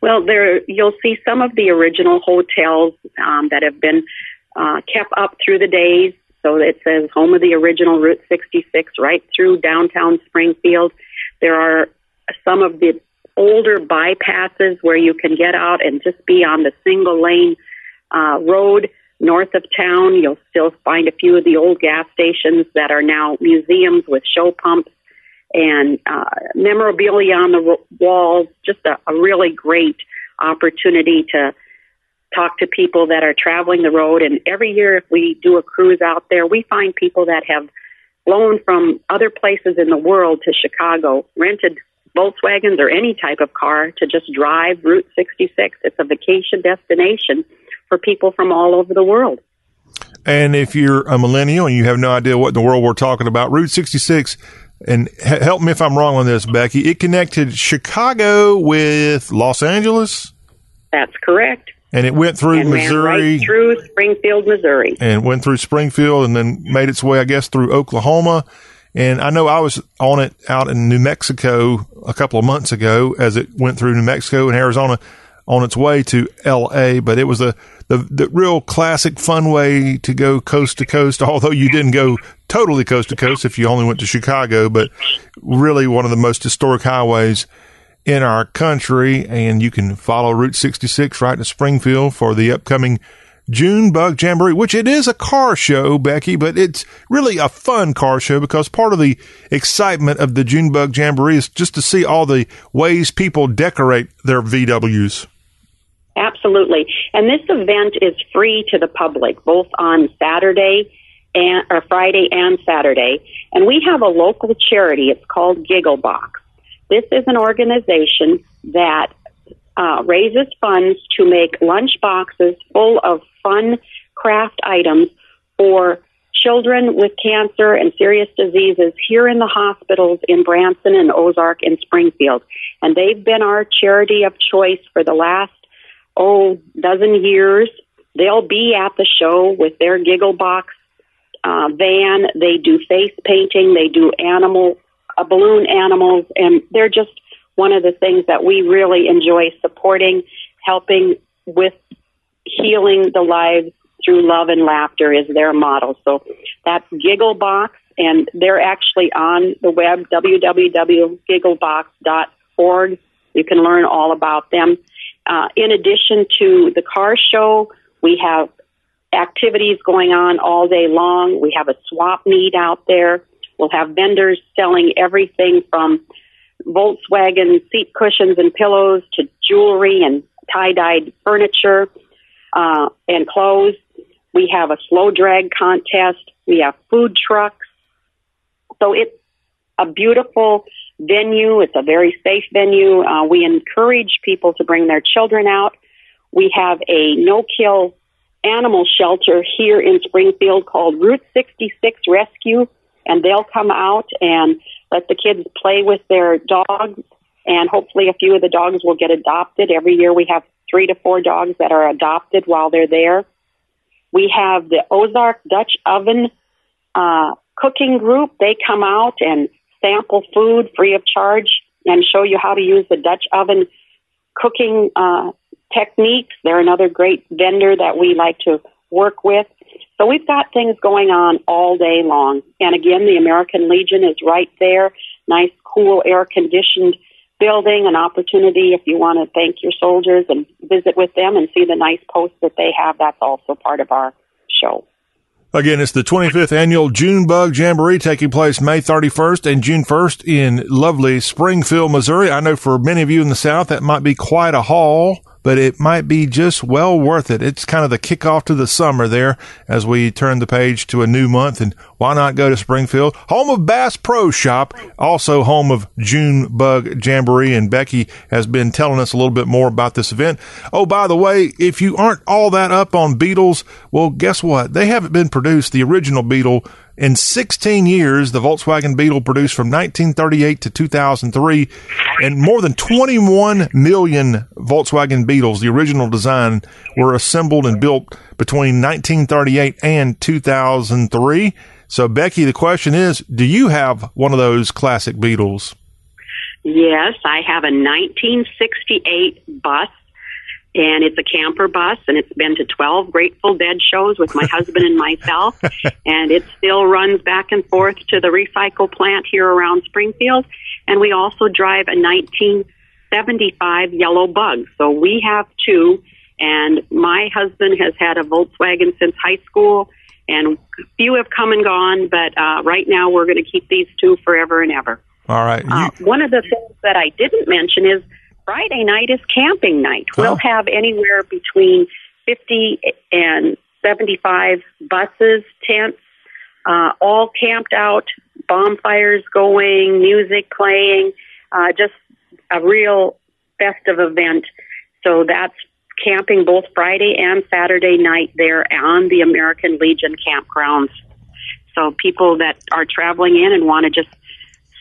[SPEAKER 14] Well, there you'll see some of the original hotels um, that have been uh, kept up through the days. So it says home of the original Route 66 right through downtown Springfield. There are some of the older bypasses where you can get out and just be on the single lane uh, road north of town. You'll still find a few of the old gas stations that are now museums with show pumps and uh, memorabilia on the walls. Just a, a really great opportunity to talk to people that are traveling the road. And every year, if we do a cruise out there, we find people that have flown from other places in the world to Chicago, rented Volkswagens or any type of car to just drive Route 66. It's a vacation destination for people from all over the world.
[SPEAKER 1] And if you're a millennial and you have no idea what in the world we're talking about, Route 66, and help me if I'm wrong on this, Becky, it connected Chicago with Los Angeles?
[SPEAKER 14] That's correct.
[SPEAKER 1] And it went through
[SPEAKER 14] and
[SPEAKER 1] Missouri.
[SPEAKER 14] Right through Springfield, Missouri.
[SPEAKER 1] And went through Springfield and then made its way, I guess, through Oklahoma. And I know I was on it out in New Mexico a couple of months ago as it went through New Mexico and Arizona on its way to LA, but it was the, the, the real classic fun way to go coast to coast, although you didn't go totally coast to coast if you only went to Chicago, but really one of the most historic highways in our country. And you can follow Route 66 right to Springfield for the upcoming June Bug Jamboree, which it is a car show, Becky, but it's really a fun car show because part of the excitement of the June Bug Jamboree is just to see all the ways people decorate their VWs.
[SPEAKER 14] Absolutely. And this event is free to the public, both on Saturday and or Friday and Saturday. And we have a local charity. It's called Gigglebox. This is an organization that uh, raises funds to make lunch boxes full of fun craft items for children with cancer and serious diseases here in the hospitals in Branson and Ozark and Springfield. And they've been our charity of choice for the last oh, dozen years. They'll be at the show with their giggle box uh, van. They do face painting. They do animal, uh, balloon animals, and they're just one of the things that we really enjoy supporting, helping with healing the lives through love and laughter is their model. So that's Gigglebox, and they're actually on the web, www.gigglebox.org. You can learn all about them. Uh, in addition to the car show, we have activities going on all day long. We have a swap meet out there. We'll have vendors selling everything from Volkswagen seat cushions and pillows to jewelry and tie dyed furniture uh, and clothes. We have a slow drag contest. We have food trucks. So it's a beautiful venue. It's a very safe venue. Uh, we encourage people to bring their children out. We have a no kill animal shelter here in Springfield called Route 66 Rescue, and they'll come out and let the kids play with their dogs, and hopefully a few of the dogs will get adopted. Every year we have three to four dogs that are adopted while they're there. We have the Ozark Dutch Oven uh, cooking group. They come out and sample food free of charge and show you how to use the Dutch oven cooking uh, techniques. They're another great vendor that we like to work with. So we've got things going on all day long. And again, the American Legion is right there. Nice, cool, air conditioned building, an opportunity if you want to thank your soldiers and visit with them and see the nice posts that they have. That's also part of our show.
[SPEAKER 1] Again, it's the 25th annual June Bug Jamboree taking place May 31st and June 1st in lovely Springfield, Missouri. I know for many of you in the South, that might be quite a haul but it might be just well worth it. It's kind of the kickoff to the summer there as we turn the page to a new month. And why not go to Springfield, home of Bass Pro Shop, also home of June Bug Jamboree. And Becky has been telling us a little bit more about this event. Oh, by the way, if you aren't all that up on Beetles, well, guess what? They haven't been produced. The original Beetle in 16 years, the Volkswagen Beetle produced from 1938 to 2003, and more than 21 million Volkswagen Beetles, the original design, were assembled and built between 1938 and 2003. So, Becky, the question is do you have one of those classic Beetles?
[SPEAKER 14] Yes, I have a 1968 bus and it's a camper bus and it's been to 12 Grateful Dead shows with my husband and myself <laughs> and it still runs back and forth to the recycle plant here around Springfield. And we also drive a 1975 yellow bug. So we have two and my husband has had a Volkswagen since high school and few have come and gone but uh, right now we're going to keep these two forever and ever.
[SPEAKER 1] All right. You-
[SPEAKER 14] uh, one of the things that I didn't mention is Friday night is camping night. We'll have anywhere between 50 and 75 buses, tents, uh, all camped out, bonfires going, music playing, uh, just a real festive event. So that's camping both Friday and Saturday night there on the American Legion campgrounds. So people that are traveling in and want to just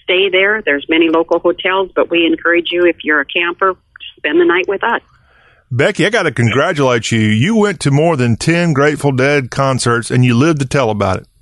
[SPEAKER 14] stay there. There's many local hotels, but we encourage you if you're a camper, spend the night with us.
[SPEAKER 1] Becky, I got to congratulate you. You went to more than 10 Grateful Dead concerts and you lived to tell about it. <laughs>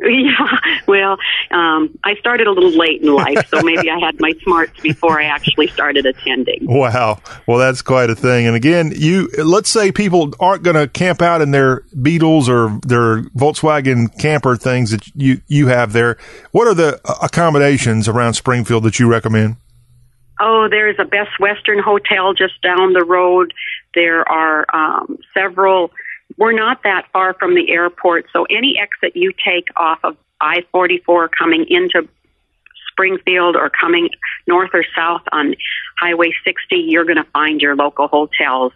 [SPEAKER 14] Yeah, well, um, I started a little late in life, so maybe I had my smarts before I actually started attending.
[SPEAKER 1] Wow. Well, that's quite a thing. And again, you let's say people aren't going to camp out in their Beetles or their Volkswagen camper things that you you have there. What are the accommodations around Springfield that you recommend?
[SPEAKER 14] Oh, there's a Best Western Hotel just down the road. There are um, several. We're not that far from the airport, so any exit you take off of I 44 coming into Springfield or coming north or south on Highway 60, you're going to find your local hotels,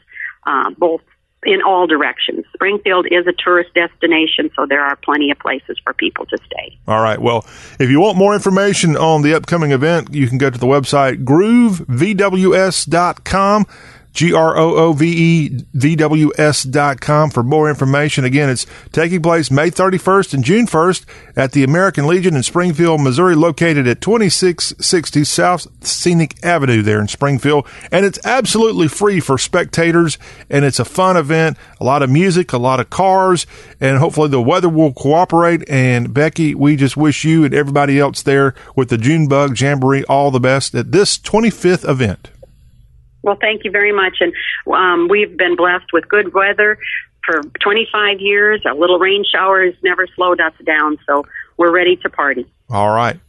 [SPEAKER 14] uh, both in all directions. Springfield is a tourist destination, so there are plenty of places for people to stay.
[SPEAKER 1] All right. Well, if you want more information on the upcoming event, you can go to the website groovevws.com. G R O O V E V W S dot com for more information. Again, it's taking place May 31st and June 1st at the American Legion in Springfield, Missouri, located at 2660 South Scenic Avenue there in Springfield. And it's absolutely free for spectators. And it's a fun event, a lot of music, a lot of cars, and hopefully the weather will cooperate. And Becky, we just wish you and everybody else there with the June Bug Jamboree all the best at this 25th event.
[SPEAKER 14] Well, thank you very much. And um, we've been blessed with good weather for 25 years. A little rain shower has never slowed us down, so we're ready to party.
[SPEAKER 1] All right.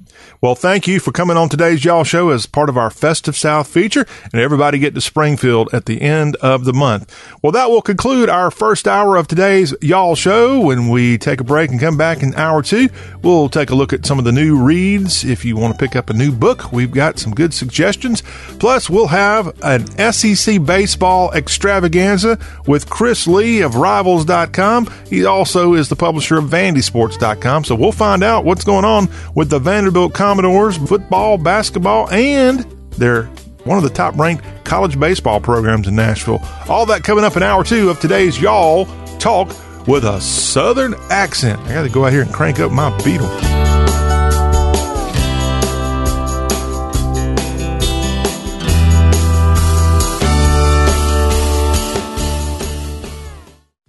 [SPEAKER 1] Well, thank you for coming on today's Y'all Show as part of our Festive South feature, and everybody get to Springfield at the end of the month. Well, that will conclude our first hour of today's Y'all Show. When we take a break and come back in hour two, we'll take a look at some of the new reads. If you want to pick up a new book, we've got some good suggestions. Plus, we'll have an SEC baseball extravaganza with Chris Lee of Rivals.com. He also is the publisher of VandySports.com. So we'll find out what's going on with the Vanderbilt Commodores football, basketball, and they're one of the top ranked college baseball programs in Nashville. All that coming up in hour two of today's Y'all Talk with a Southern accent. I got to go out here and crank up my Beetle.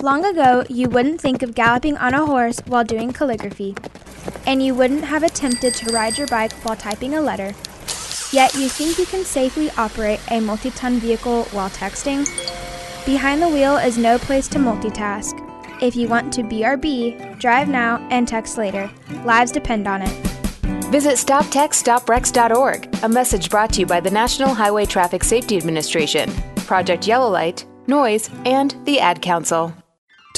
[SPEAKER 15] Long ago, you wouldn't think of galloping on a horse while doing calligraphy, and you wouldn't have attempted to ride your bike while typing a letter. Yet you think you can safely operate a multi ton vehicle while texting? Behind the wheel is no place to multitask. If you want to BRB, drive now and text later. Lives depend on it.
[SPEAKER 16] Visit StopTextStopWrecks.org, a message brought to you by the National Highway Traffic Safety Administration, Project Yellow Light, Noise, and the Ad Council.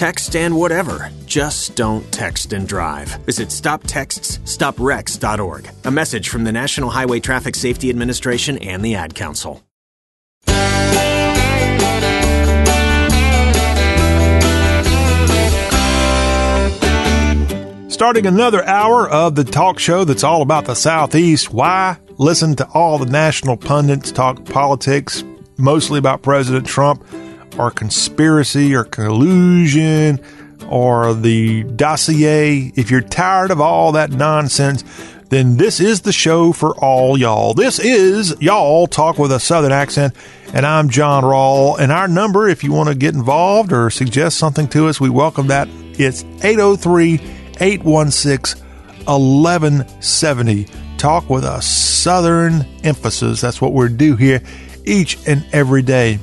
[SPEAKER 17] Text and whatever. Just don't text and drive. Visit StopTextsStopWrecks.org. A message from the National Highway Traffic Safety Administration and the Ad Council.
[SPEAKER 1] Starting another hour of the talk show that's all about the Southeast. Why? Listen to all the national pundits talk politics, mostly about President Trump or conspiracy or collusion or the dossier. If you're tired of all that nonsense, then this is the show for all y'all. This is Y'all Talk with a Southern Accent, and I'm John Rawl. And our number, if you want to get involved or suggest something to us, we welcome that. It's 803 816 1170. Talk with a Southern emphasis. That's what we're due here each and every day.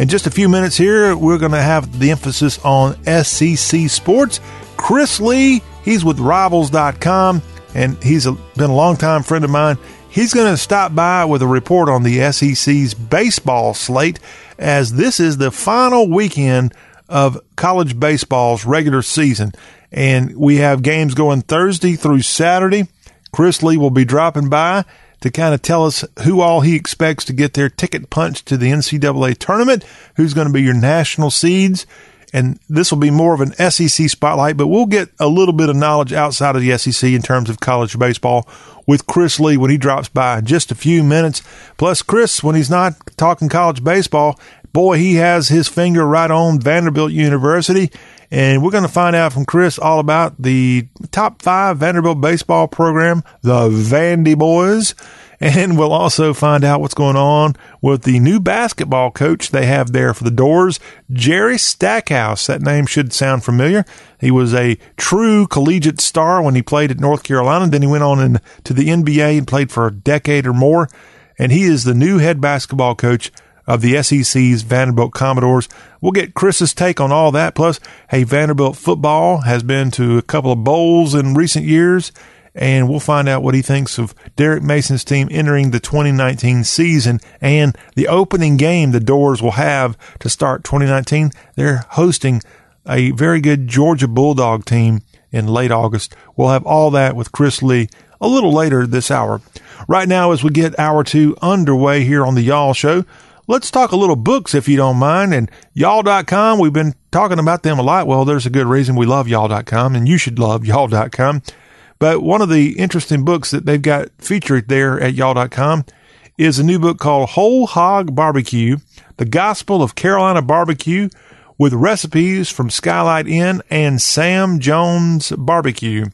[SPEAKER 1] In just a few minutes here, we're going to have the emphasis on SEC sports. Chris Lee, he's with Rivals.com, and he's a, been a longtime friend of mine. He's going to stop by with a report on the SEC's baseball slate, as this is the final weekend of college baseball's regular season. And we have games going Thursday through Saturday. Chris Lee will be dropping by to kind of tell us who all he expects to get their ticket punched to the NCAA tournament, who's going to be your national seeds. And this will be more of an SEC spotlight, but we'll get a little bit of knowledge outside of the SEC in terms of college baseball with Chris Lee when he drops by in just a few minutes. Plus, Chris, when he's not talking college baseball, boy, he has his finger right on Vanderbilt University. And we're going to find out from Chris all about the top five Vanderbilt baseball program, the Vandy Boys. <laughs> And we'll also find out what's going on with the new basketball coach they have there for the Dores, Jerry Stackhouse. That name should sound familiar. He was a true collegiate star when he played at North Carolina. Then he went on into the NBA and played for a decade or more. And he is the new head basketball coach of the SEC's Vanderbilt Commodores. We'll get Chris's take on all that. Plus, hey, Vanderbilt football has been to a couple of bowls in recent years, and we'll find out what he thinks of Derek Mason's team entering the 2019 season and the opening game the Dores will have to start 2019. They're hosting a very good Georgia Bulldog team in late August. We'll have all that with Chris Lee a little later this hour. Right now, as we get hour two underway here on the Y'all Show, let's talk a little books if you don't mind. And y'all.com, we've been talking about them a lot. Well, there's a good reason we love y'all.com and you should love y'all.com. But one of the interesting books that they've got featured there at y'all.com is a new book called Whole Hog Barbecue, The Gospel of Carolina Barbecue with recipes from Skylight Inn and Sam Jones Barbecue.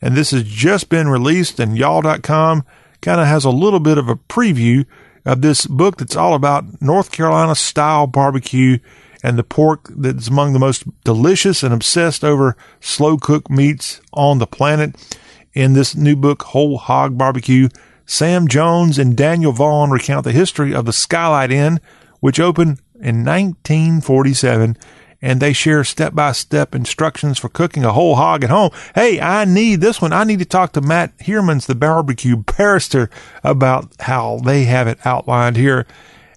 [SPEAKER 1] And this has just been released and y'all.com kind of has a little bit of a preview of this book that's all about North Carolina style barbecue and the pork that's among the most delicious and obsessed over slow cooked meats on the planet. In this new book, Whole Hog Barbecue, Sam Jones and Daniel Vaughn recount the history of the Skylight Inn, which opened in 1947 and they share step by step instructions for cooking a whole hog at home. Hey, I need this one. I need to talk to Matt Hermans, the barbecue <laughs> barrister, about how they have it outlined here.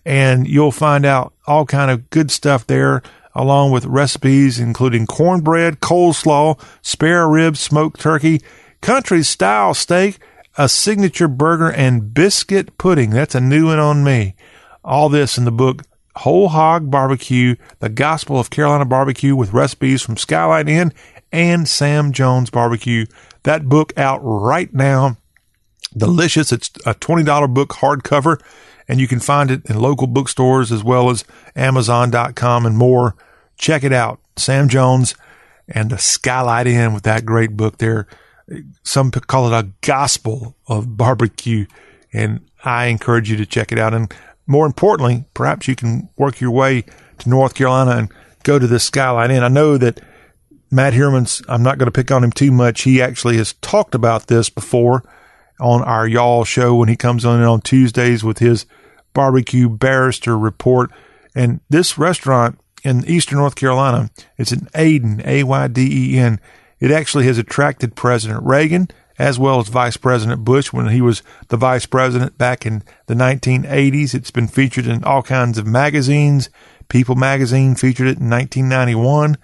[SPEAKER 1] And you'll find out all kind of good stuff there, along with recipes including cornbread, coleslaw, spare ribs, smoked turkey, country style steak, a signature burger, and biscuit pudding. That's a new one on me. All this in the book Whole Hog Barbecue, the Gospel of Carolina Barbecue with recipes from Skyline Inn and Sam Jones Barbecue. That book out right now. Delicious. It's a $20 book hardcover, and you can find it in local bookstores as well as Amazon.com and more. Check it out. Sam Jones and the Skylight Inn with that great book there. Some call it a gospel of barbecue, and I encourage you to check it out. And more importantly, perhaps you can work your way to North Carolina and go to the Skylight Inn. I know that Matt Herman's, I'm not going to pick on him too much. He actually has talked about this before on our Y'all show when he comes on on Tuesdays with his barbecue barrister report. And this restaurant in Eastern North Carolina, it's in Ayden, A Y D E N. It actually has attracted President Reagan as well as Vice President Bush when he was the vice president back in the 1980s. It's been featured in all kinds of magazines. People magazine featured it in 1991,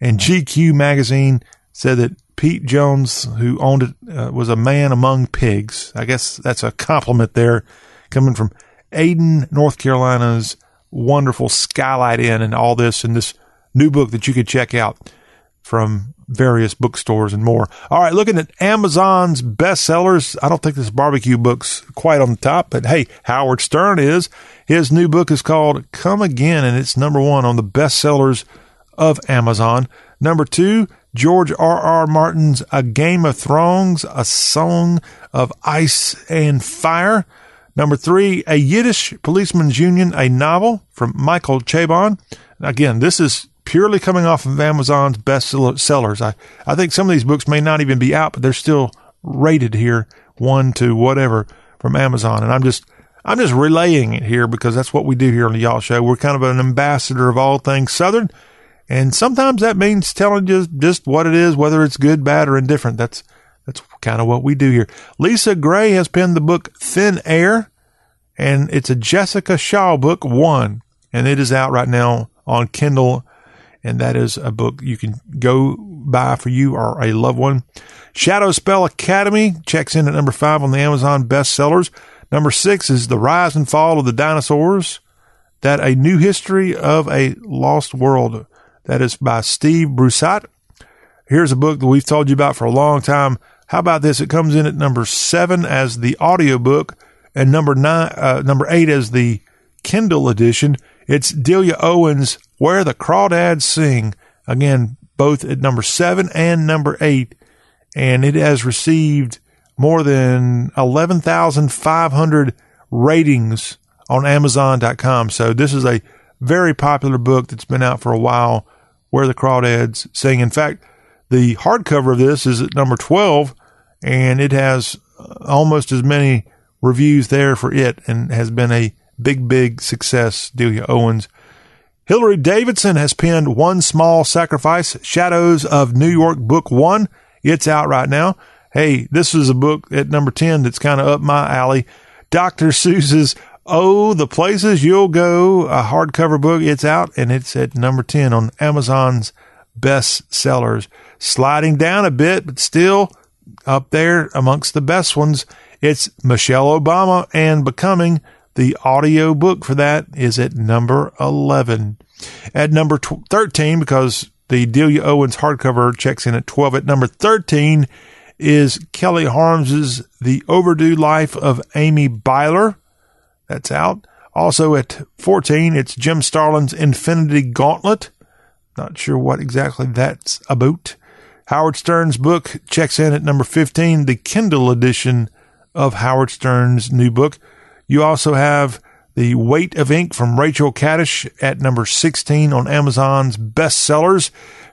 [SPEAKER 1] and GQ magazine said that Pete Jones, who owned it, uh, was a man among pigs. I guess that's a compliment there, coming from Ayden, North Carolina's wonderful Skylight Inn, and all this in this new book that you could check out from various bookstores and more. All right, looking at Amazon's bestsellers. I don't think this barbecue book's quite on the top, but hey, Howard Stern is. His new book is called Come Again, and it's number one on the bestsellers of Amazon. Number two, George R. R. Martin's A Game of Thrones, a song of ice and fire. Number three, A Yiddish Policeman's Union, a novel from Michael Chabon. Again, this is purely coming off of Amazon's best sellers. I, I think some of these books may not even be out, but they're still rated here one to whatever from Amazon. And I'm just, I'm just relaying it here because that's what we do here on the Y'all Show. We're kind of an ambassador of all things Southern. And sometimes that means telling you just what it is, whether it's good, bad, or indifferent. That's, that's kind of what we do here. Lisa Gray has penned the book Thin Air, and it's a Jessica Shaw book, one, and it is out right now on Kindle and that is a book you can go buy for you or a loved one. Shadow Spell Academy checks in at number five on the Amazon bestsellers. Number six is The Rise and Fall of the Dinosaurs. That a new history of a lost world. That is by Steve Brusatte. Here's a book that we've told you about for a long time. How about this? It comes in at number seven as the audiobook and number nine, uh, number eight as the Kindle edition. It's Delia Owens' Where the Crawdads Sing. Again, both at number seven and number eight. And it has received more than 11,500 ratings on Amazon.com. So this is a very popular book that's been out for a while, Where the Crawdads Sing. In fact, the hardcover of this is at number 12, and it has uh, almost as many reviews there for it and has been a big, big success, Delia Owens. Hilary Davidson has penned One Small Sacrifice, Shadows of New York, Book One. It's out right now. Hey, this is a book at number 10 that's kind of up my alley. Dr. Seuss's Oh, the Places You'll Go, a hardcover book. It's out and it's at number 10 on Amazon's best sellers. Sliding down a bit, but still up there amongst the best ones. It's Michelle Obama and Becoming the audio book for that is at number 11. At number 13, because the Delia Owens hardcover checks in at 12, at number 13 is Kelly Harms's The Overdue Life of Amy Byler. That's out. Also at 14, it's Jim Starlin's Infinity Gauntlet. Not sure what exactly that's about. Howard Stern's book checks in at number 15, the Kindle edition of Howard Stern's new book. You also have The Weight of Ink from Rachel Kadish at number 16 on Amazon's bestsellers.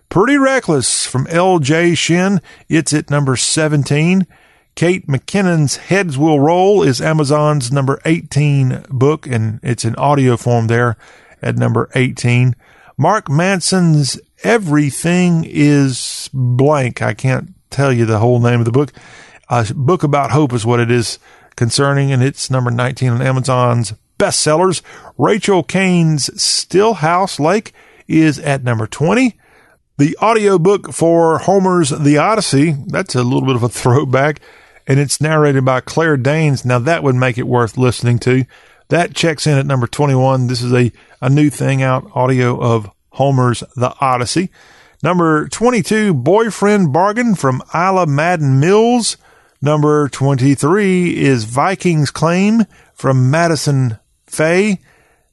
[SPEAKER 1] Pretty Reckless from L.J. Shen. It's at number 17. Kate McKinnon's Heads Will Roll is Amazon's number 18 book, and it's in audio form there at number 18. Mark Manson's Everything is Blank. I can't tell you the whole name of the book. A book about hope is what it is concerning, and it's number 19 on Amazon's bestsellers. Rachel Caine's Stillhouse Lake is at number 20. The audiobook for Homer's The Odyssey, that's a little bit of a <laughs> throwback, and it's narrated by Claire Danes. Now, that would make it worth listening to. That checks in at number 21. This is a, a new thing out, audio of Homer's The Odyssey. Number 22, Boyfriend Bargain from Isla Madden Mills. Number 23 is Vikings Claim from Madison Faye.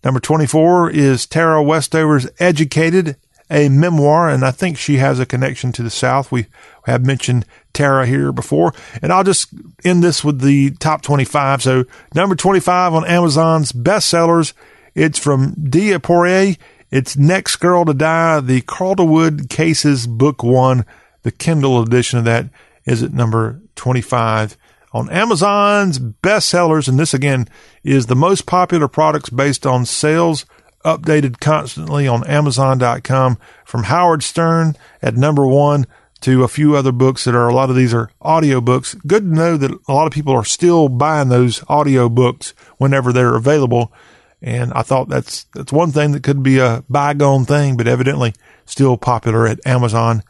[SPEAKER 1] Number 24 is Tara Westover's Educated, a memoir, and I think she has a connection to the South. We have mentioned Tara here before. And I'll just end this with the top 25. So number 25 on Amazon's bestsellers. It's from Dea Poirier. It's Next Girl to Die, the Calderwood Cases Book One. The Kindle edition of that is at number 25 on Amazon's bestsellers. And this again is the most popular products based on sales updated constantly on Amazon.com from Howard Stern at number one to a few other books that are a lot of these are audio books. Good to know that a lot of people are still buying those audio books whenever they're available. And I thought that's, that's one thing that could be a bygone thing, but evidently still popular at Amazon.com.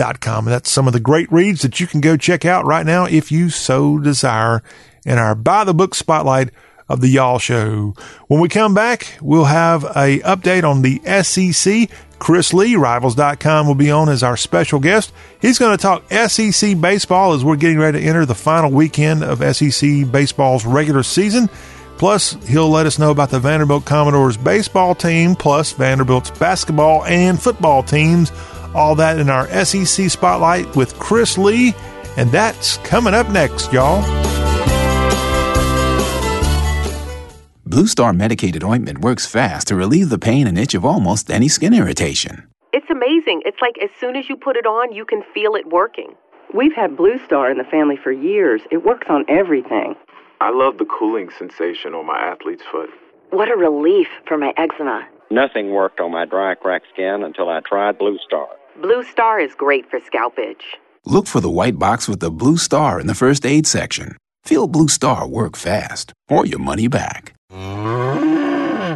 [SPEAKER 1] And that's some of the great reads that you can go check out right now if you so desire in our buy the book spotlight of the Y'all Show. When we come back, we'll have a update on the SEC. Chris Lee, Rivals.com, will be on as our special guest. He's going to talk SEC baseball as we're getting ready to enter the final weekend of SEC baseball's regular season. Plus, he'll let us know about the Vanderbilt Commodores baseball team, plus Vanderbilt's basketball and football teams. All that in our SEC spotlight with Chris Lee. And that's coming up next, y'all.
[SPEAKER 2] Blue Star medicated ointment works fast to relieve the pain and itch of almost any skin irritation.
[SPEAKER 18] It's amazing. It's like as soon as you put it on, you can feel it working.
[SPEAKER 19] We've had Blue Star in the family for years. It works on everything.
[SPEAKER 20] I love the cooling sensation on my athlete's foot.
[SPEAKER 19] What a relief for my eczema.
[SPEAKER 21] Nothing worked on my dry, cracked skin until I tried Blue Star.
[SPEAKER 18] Blue Star is great for scalp itch.
[SPEAKER 2] Look for the white box with the blue star in the first aid section. Feel Blue Star work fast, or your money back.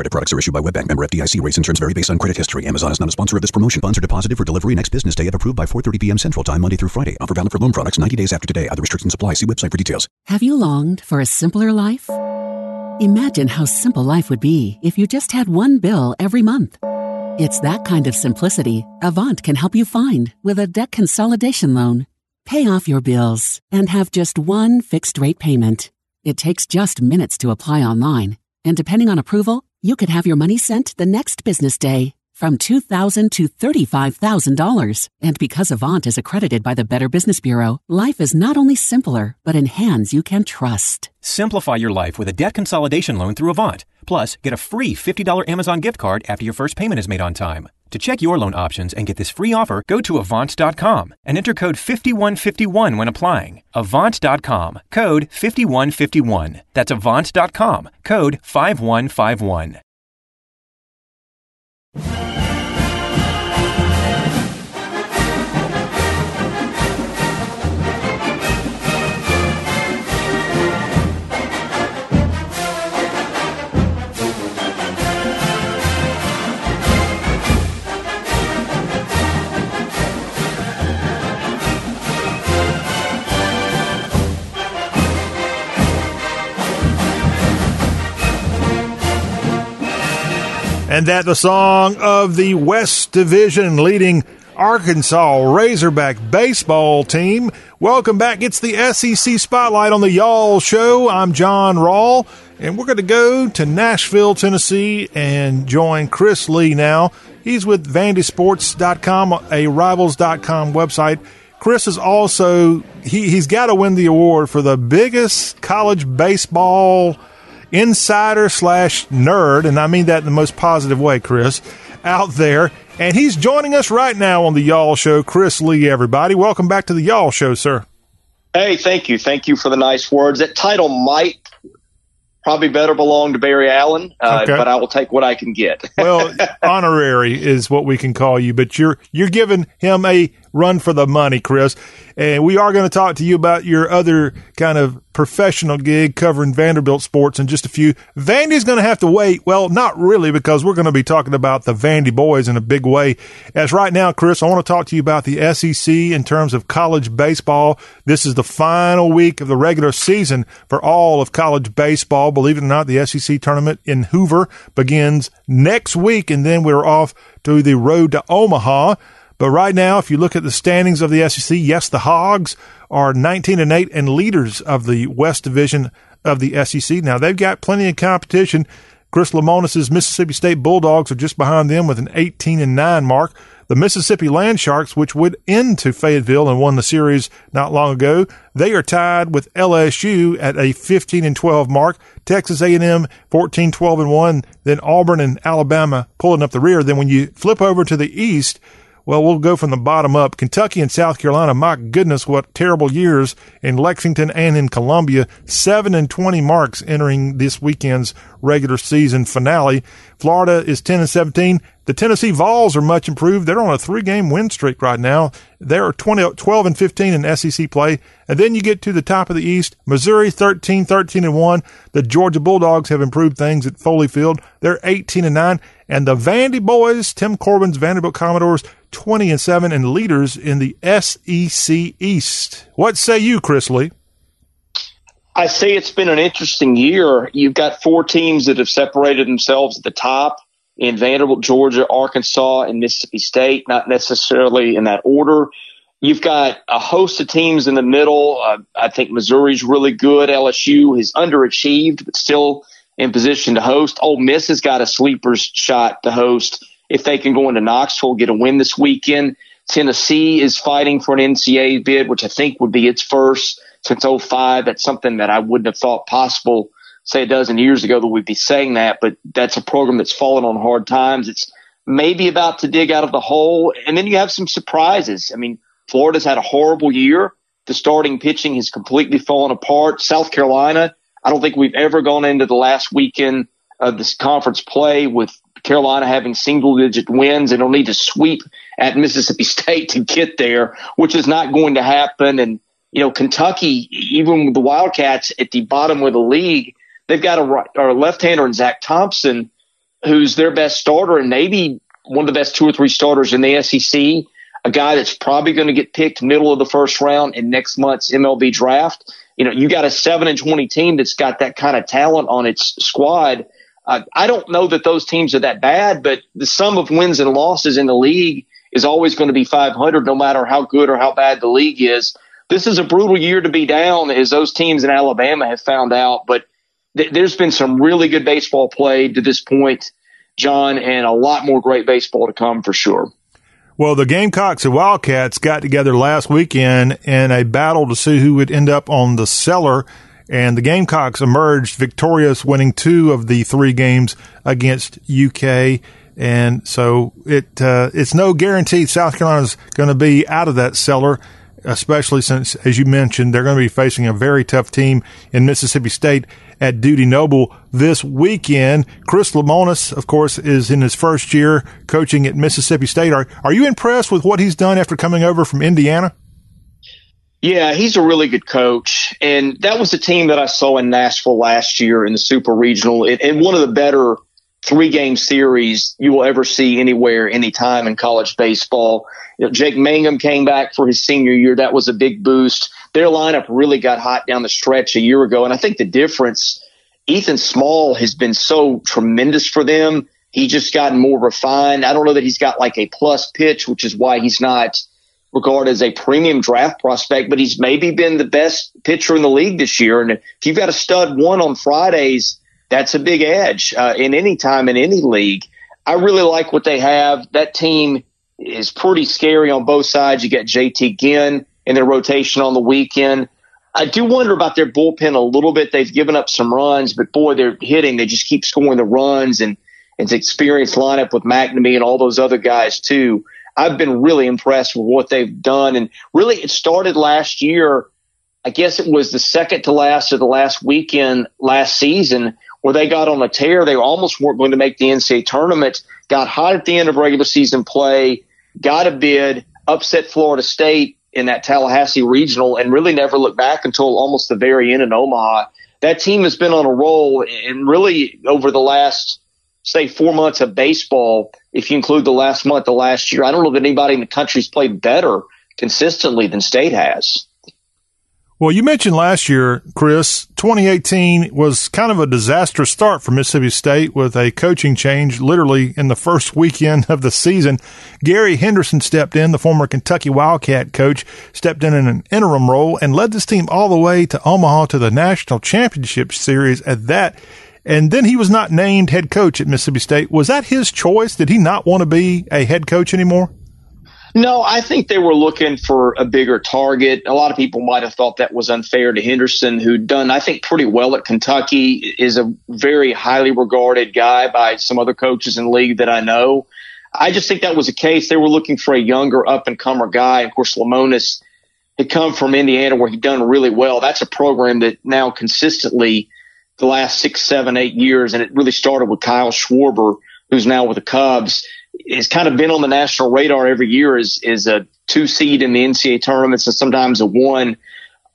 [SPEAKER 9] Credit products are issued by WebBank member FDIC. Rates and terms vary based on credit history. Amazon is not a sponsor of this promotion. Funds are deposited for delivery next business day if approved by 4:30 p.m. Central Time, Monday through Friday. Offer valid for loan products 90 days after today. Other restrictions apply. See website for details.
[SPEAKER 22] Have you longed for a simpler life? Imagine how simple life would be if you just had one bill every month. It's that kind of simplicity Avant can help you find with a debt consolidation loan. Pay off your bills and have just one fixed rate payment. It takes just minutes to apply online, and depending on approval, you could have your money sent the next business day from 2,000 to $35,000. And because Avant is accredited by the Better Business Bureau, life is not only simpler, but in hands you can trust.
[SPEAKER 5] Simplify your life with a debt consolidation loan through Avant. Plus, get a free $50 Amazon gift card after your first payment is made on time. To check your loan options and get this free offer, go to Avant.com and enter code 5151 when applying. Avant.com, code 5151. That's Avant.com, code 5151.
[SPEAKER 1] And that the song of the West Division leading Arkansas Razorback baseball team. Welcome back. It's the SEC Spotlight on the Y'all Show. I'm John Rawl, and we're going to go to Nashville, Tennessee, and join Chris Lee now. He's with VandySports.com, a Rivals.com website. Chris is also, he, he's got to win the award for the biggest college baseball insider slash nerd, and I mean that in the most positive way, Chris, out there. And he's joining us right now on the Y'all Show. Chris Lee, everybody. Welcome back to the Y'all Show, sir.
[SPEAKER 23] Hey, thank you. Thank you for the nice words. That title might probably better belong to Barry Allen, uh,
[SPEAKER 1] Okay.
[SPEAKER 23] but I will take what I can get.
[SPEAKER 1] Well, <laughs> honorary is what we can call you, but you're you're giving him a run for the money, Chris. And we are going to talk to you about your other kind of professional gig covering Vanderbilt sports in just a few. Vandy's going to have to wait. Well, not really, because we're going to be talking about the Vandy boys in a big way. As right now, Chris, I want to talk to you about the SEC in terms of college baseball. This is the final week of the regular season for all of college baseball. Believe it or not, the SEC tournament in Hoover begins next week, and then we're off to the road to Omaha. But right now, if you look at the standings of the SEC, yes, the Hogs are 19 and 8 and leaders of the West Division of the SEC. Now, they've got plenty of competition. Chris Lemonis's Mississippi State Bulldogs are just behind them with an 18 and 9 mark. The Mississippi Land Sharks, which went into Fayetteville and won the series not long ago, they are tied with LSU at a 15 and 12 mark. Texas A&M 14, 12 and 1. Then Auburn and Alabama pulling up the rear. Then when you flip over to the East, well, we'll go from the bottom up. Kentucky and South Carolina, my goodness, what terrible years in Lexington and in Columbia. Seven and 20 marks entering this weekend's regular season finale. Florida is 10 and 17. The Tennessee Vols are much improved. They're on a three game win streak right now. They're 20, 12 and 15 in SEC play. And then you get to the top of the East. Missouri 13, 13 and 1. The Georgia Bulldogs have improved things at Foley Field. They're 18 and 9. And the Vandy boys, Tim Corbin's Vanderbilt Commodores, 20 and 7 and leaders in the SEC East. What say you, Chris Lee?
[SPEAKER 23] I say it's been an interesting year. You've got four teams that have separated themselves at the top in Vanderbilt, Georgia, Arkansas, and Mississippi State, not necessarily in that order. You've got a host of teams in the middle. Uh, I think Missouri's really good. LSU has underachieved, but still in position to host. Ole Miss has got a sleeper's shot to host if they can go into Knoxville, get a win this weekend. Tennessee is fighting for an NCAA bid, which I think would be its first since 05. That's something that I wouldn't have thought possible, say a dozen years ago, that we'd be saying that, but that's a program that's fallen on hard times. It's maybe about to dig out of the hole. And then you have some surprises. I mean, Florida's had a horrible year. The starting pitching has completely fallen apart. South Carolina, I don't think we've ever gone into the last weekend of this conference play with Carolina having single digit wins. And don't need to sweep at Mississippi <laughs> State to get there, which is not going to happen. And, you know, Kentucky, even with the Wildcats at the bottom of the league, they've got a, right, a left hander in Zack Thompson, who's their best starter and maybe one of the best two or three starters in the SEC. A guy that's probably going to get picked middle of the first round in next month's MLB draft. You know, you got a seven and 20 team that's got that kind of talent on its squad uh, I don't know that those teams are that bad, but the sum of wins and losses in the league is always going to be 500, no matter how good or how bad the league is. This is a brutal year to be down, as those teams in Alabama have found out. But th- there's been some really good baseball played to this point, John, and a lot more great baseball to come for sure.
[SPEAKER 1] Well, the Gamecocks and Wildcats got together last weekend in a battle to see who would end up on the cellar and the Gamecocks emerged victorious, winning two of the three games against UK. And so it uh, it's no guarantee South Carolina's going to be out of that cellar, especially since, as you mentioned, they're going to be facing a very tough team in Mississippi State at Dudy Noble this weekend. Chris Lemonis, of course, is in his first year coaching at Mississippi State. Are are you impressed with what he's done after coming over from Indiana?
[SPEAKER 23] Yeah, he's a really good coach. And that was a team that I saw in Nashville last year in the Super Regional and one of the better three game series you will ever see anywhere, anytime in college baseball. You know, Jake Mangum came back for his senior year. That was a big boost. Their lineup really got hot down the stretch a year ago. And I think the difference, Ethan Small has been so tremendous for them. He just gotten more refined. I don't know that he's got like a plus pitch, which is why he's not regarded as a premium draft prospect, but he's maybe been the best pitcher in the league this year. And if you've got a stud one on Fridays, that's a big edge uh, in any time in any league. I really like what they have. That team is pretty scary on both sides. You got JT Ginn in their rotation on the weekend. I do wonder about their bullpen a little bit. They've given up some runs, but boy, they're hitting. They just keep scoring the runs and it's experienced lineup with MacNamee and all those other guys too. I've been really impressed with what they've done. And really, it started last year. I guess it was the second to last or the last weekend last season where they got on a tear. They almost weren't going to make the NCAA tournament, got hot at the end of regular season play, got a bid, upset Florida State in that Tallahassee regional and really never looked back until almost the very end in Omaha. That team has been on a roll and really over the last, say, four months of baseball, if you include the last month the last year, I don't know that anybody in the country's played better consistently than State has.
[SPEAKER 1] Well, you mentioned last year, Chris, 2018 was kind of a disastrous start for Mississippi State with a coaching change literally in the first weekend of the season. Gary Henderson stepped in, the former Kentucky Wildcat coach, stepped in in an interim role and led this team all the way to Omaha to the national championship series at that. And then he was not named head coach at Mississippi State. Was that his choice? Did he not want to be a head coach anymore?
[SPEAKER 23] No, I think they were looking for a bigger target. A lot of people might have thought that was unfair to Henderson, who'd done, I think, pretty well at Kentucky, is a very highly regarded guy by some other coaches in league that I know. I just think that was the case. They were looking for a younger up and comer guy. Of course, Lemonis had come from Indiana where he'd done really well. That's a program that now consistently the last six, seven, eight years, and it really started with Kyle Schwarber, who's now with the Cubs has kind of been on the national radar every year is is a two seed in the NCAA tournaments and sometimes a one.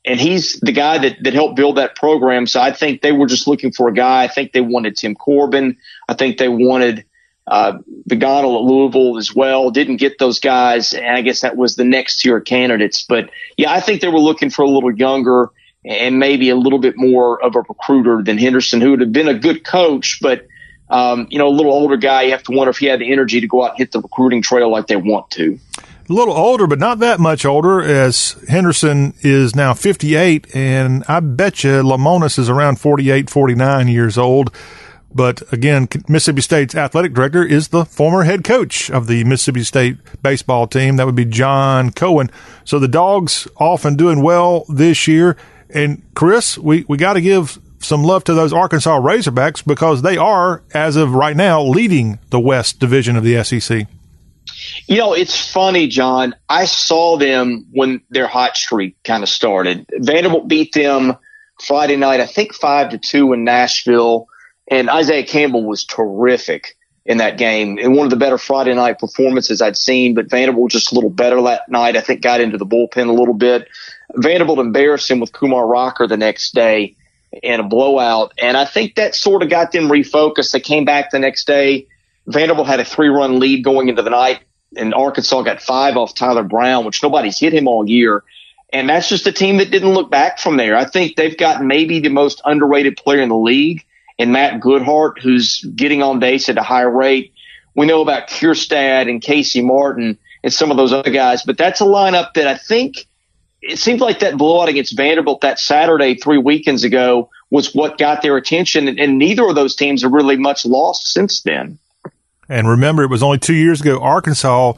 [SPEAKER 23] And he's the guy that, that helped build that program. So I think they were just looking for a guy. I think they wanted Tim Corbin. I think they wanted uh, Viganò at Louisville as well. Didn't get those guys. And I guess that was the next tier of candidates. But yeah, I think they were looking for a little younger and maybe a little bit more of a recruiter than Henderson, who would have been a good coach, but um, you know, a little older guy, you have to wonder if he had the energy to go out and hit the recruiting trail like they want to.
[SPEAKER 1] A little older, but not that much older, as Henderson is now 58, and I bet you Lemonis is around 48, 49 years old. But again, Mississippi State's athletic director is the former head coach of the Mississippi State baseball team. That would be John Cohen. So the dogs off and doing well this year. And Chris, we, we got to give some love to those Arkansas Razorbacks because they are, as of right now, leading the West Division of the SEC.
[SPEAKER 23] You know, it's funny, John. I saw them when their hot streak kind of started. Vanderbilt beat them Friday night, I think five to two in Nashville, and Isaiah Campbell was terrific in that game and one of the better Friday night performances I'd seen. But Vanderbilt was just a little better that night. I think got into the bullpen a little bit. Vanderbilt embarrassed him with Kumar Rocker the next day in a blowout. And I think that sort of got them refocused. They came back the next day. Vanderbilt had a three run lead going into the night, and Arkansas got five off Tyler Brown, which nobody's hit him all year. And that's just a team that didn't look back from there. I think they've got maybe the most underrated player in the league in Matt Goodheart, who's getting on base at a higher rate. We know about Kjerstad and Casey Martin and some of those other guys, but that's a lineup that I think it seems like that blowout against Vanderbilt that Saturday three weekends ago was what got their attention, and, and neither of those teams have really much lost since then.
[SPEAKER 1] And remember, it was only two years ago. Arkansas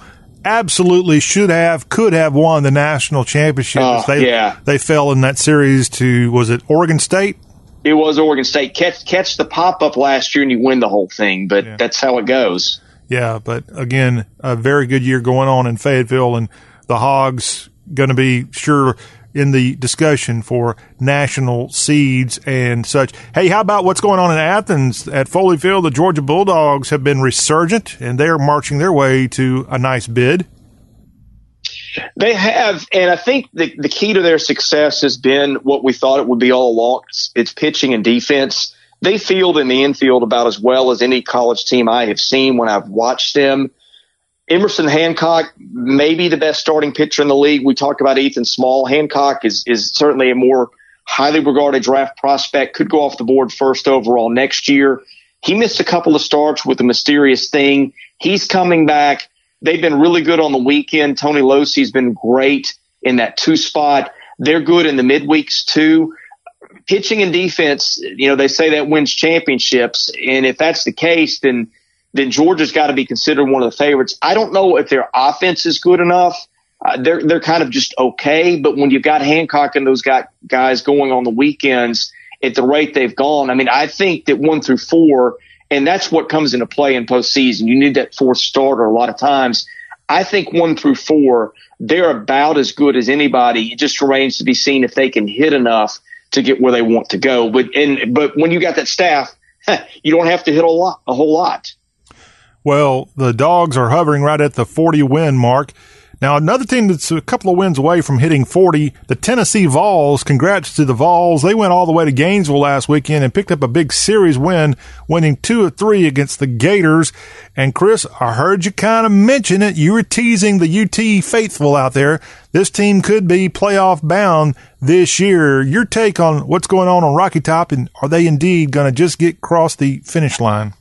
[SPEAKER 1] absolutely should have, could have won the national championship.
[SPEAKER 23] Uh,
[SPEAKER 1] they,
[SPEAKER 23] yeah.
[SPEAKER 1] they fell in that series to was it Oregon State?
[SPEAKER 23] It was Oregon State. Catch catch the pop up last year and you win the whole thing, but
[SPEAKER 1] Yeah.
[SPEAKER 23] that's how it goes.
[SPEAKER 1] Yeah, but again, a very good year going on in Fayetteville, and the Hogs going to be sure in the discussion for national seeds and such. Hey, how about what's going on in Athens at Foley Field? The Georgia Bulldogs have been resurgent, and they're marching their way to a nice bid.
[SPEAKER 23] They have, and I think the, the key to their success has been what we thought it would be all along. It's, it's pitching and defense. They field in the infield about as well as any college team I have seen when I've watched them. Emerson Hancock, maybe the best starting pitcher in the league. We talked about Ethan Small. Hancock is is certainly a more highly regarded draft prospect. Could go off the board first overall next year. He missed a couple of starts with a mysterious thing. He's coming back. They've been really good on the weekend. Tony Locey's been great in that two spot. They're good in the midweeks too. Pitching and defense, you know, they say that wins championships. And if that's the case, then then Georgia's got to be considered one of the favorites. I don't know if their offense is good enough. Uh, they're they're kind of just okay, but when you've got Hancock and those got guys going on the weekends at the rate they've gone, I mean, I think that one through four, and that's what comes into play in postseason. You need that fourth starter a lot of times. I think one through four, they're about as good as anybody. It just remains to be seen if they can hit enough to get where they want to go. But and but when you got that staff, <laughs> you don't have to hit a lot, a whole lot.
[SPEAKER 1] Well, the dogs are hovering right at the 40 win mark. Now, another team that's a couple of wins away from hitting 40, the Tennessee Vols. Congrats to the Vols. They went all the way to Gainesville last weekend and picked up a big series win, winning two of three against the Gators. And Chris, I heard you kind of mention it. You were teasing the UT faithful out there. This team could be playoff bound this year. Your take on what's going on on Rocky Top, and are they indeed going to just get across the finish line?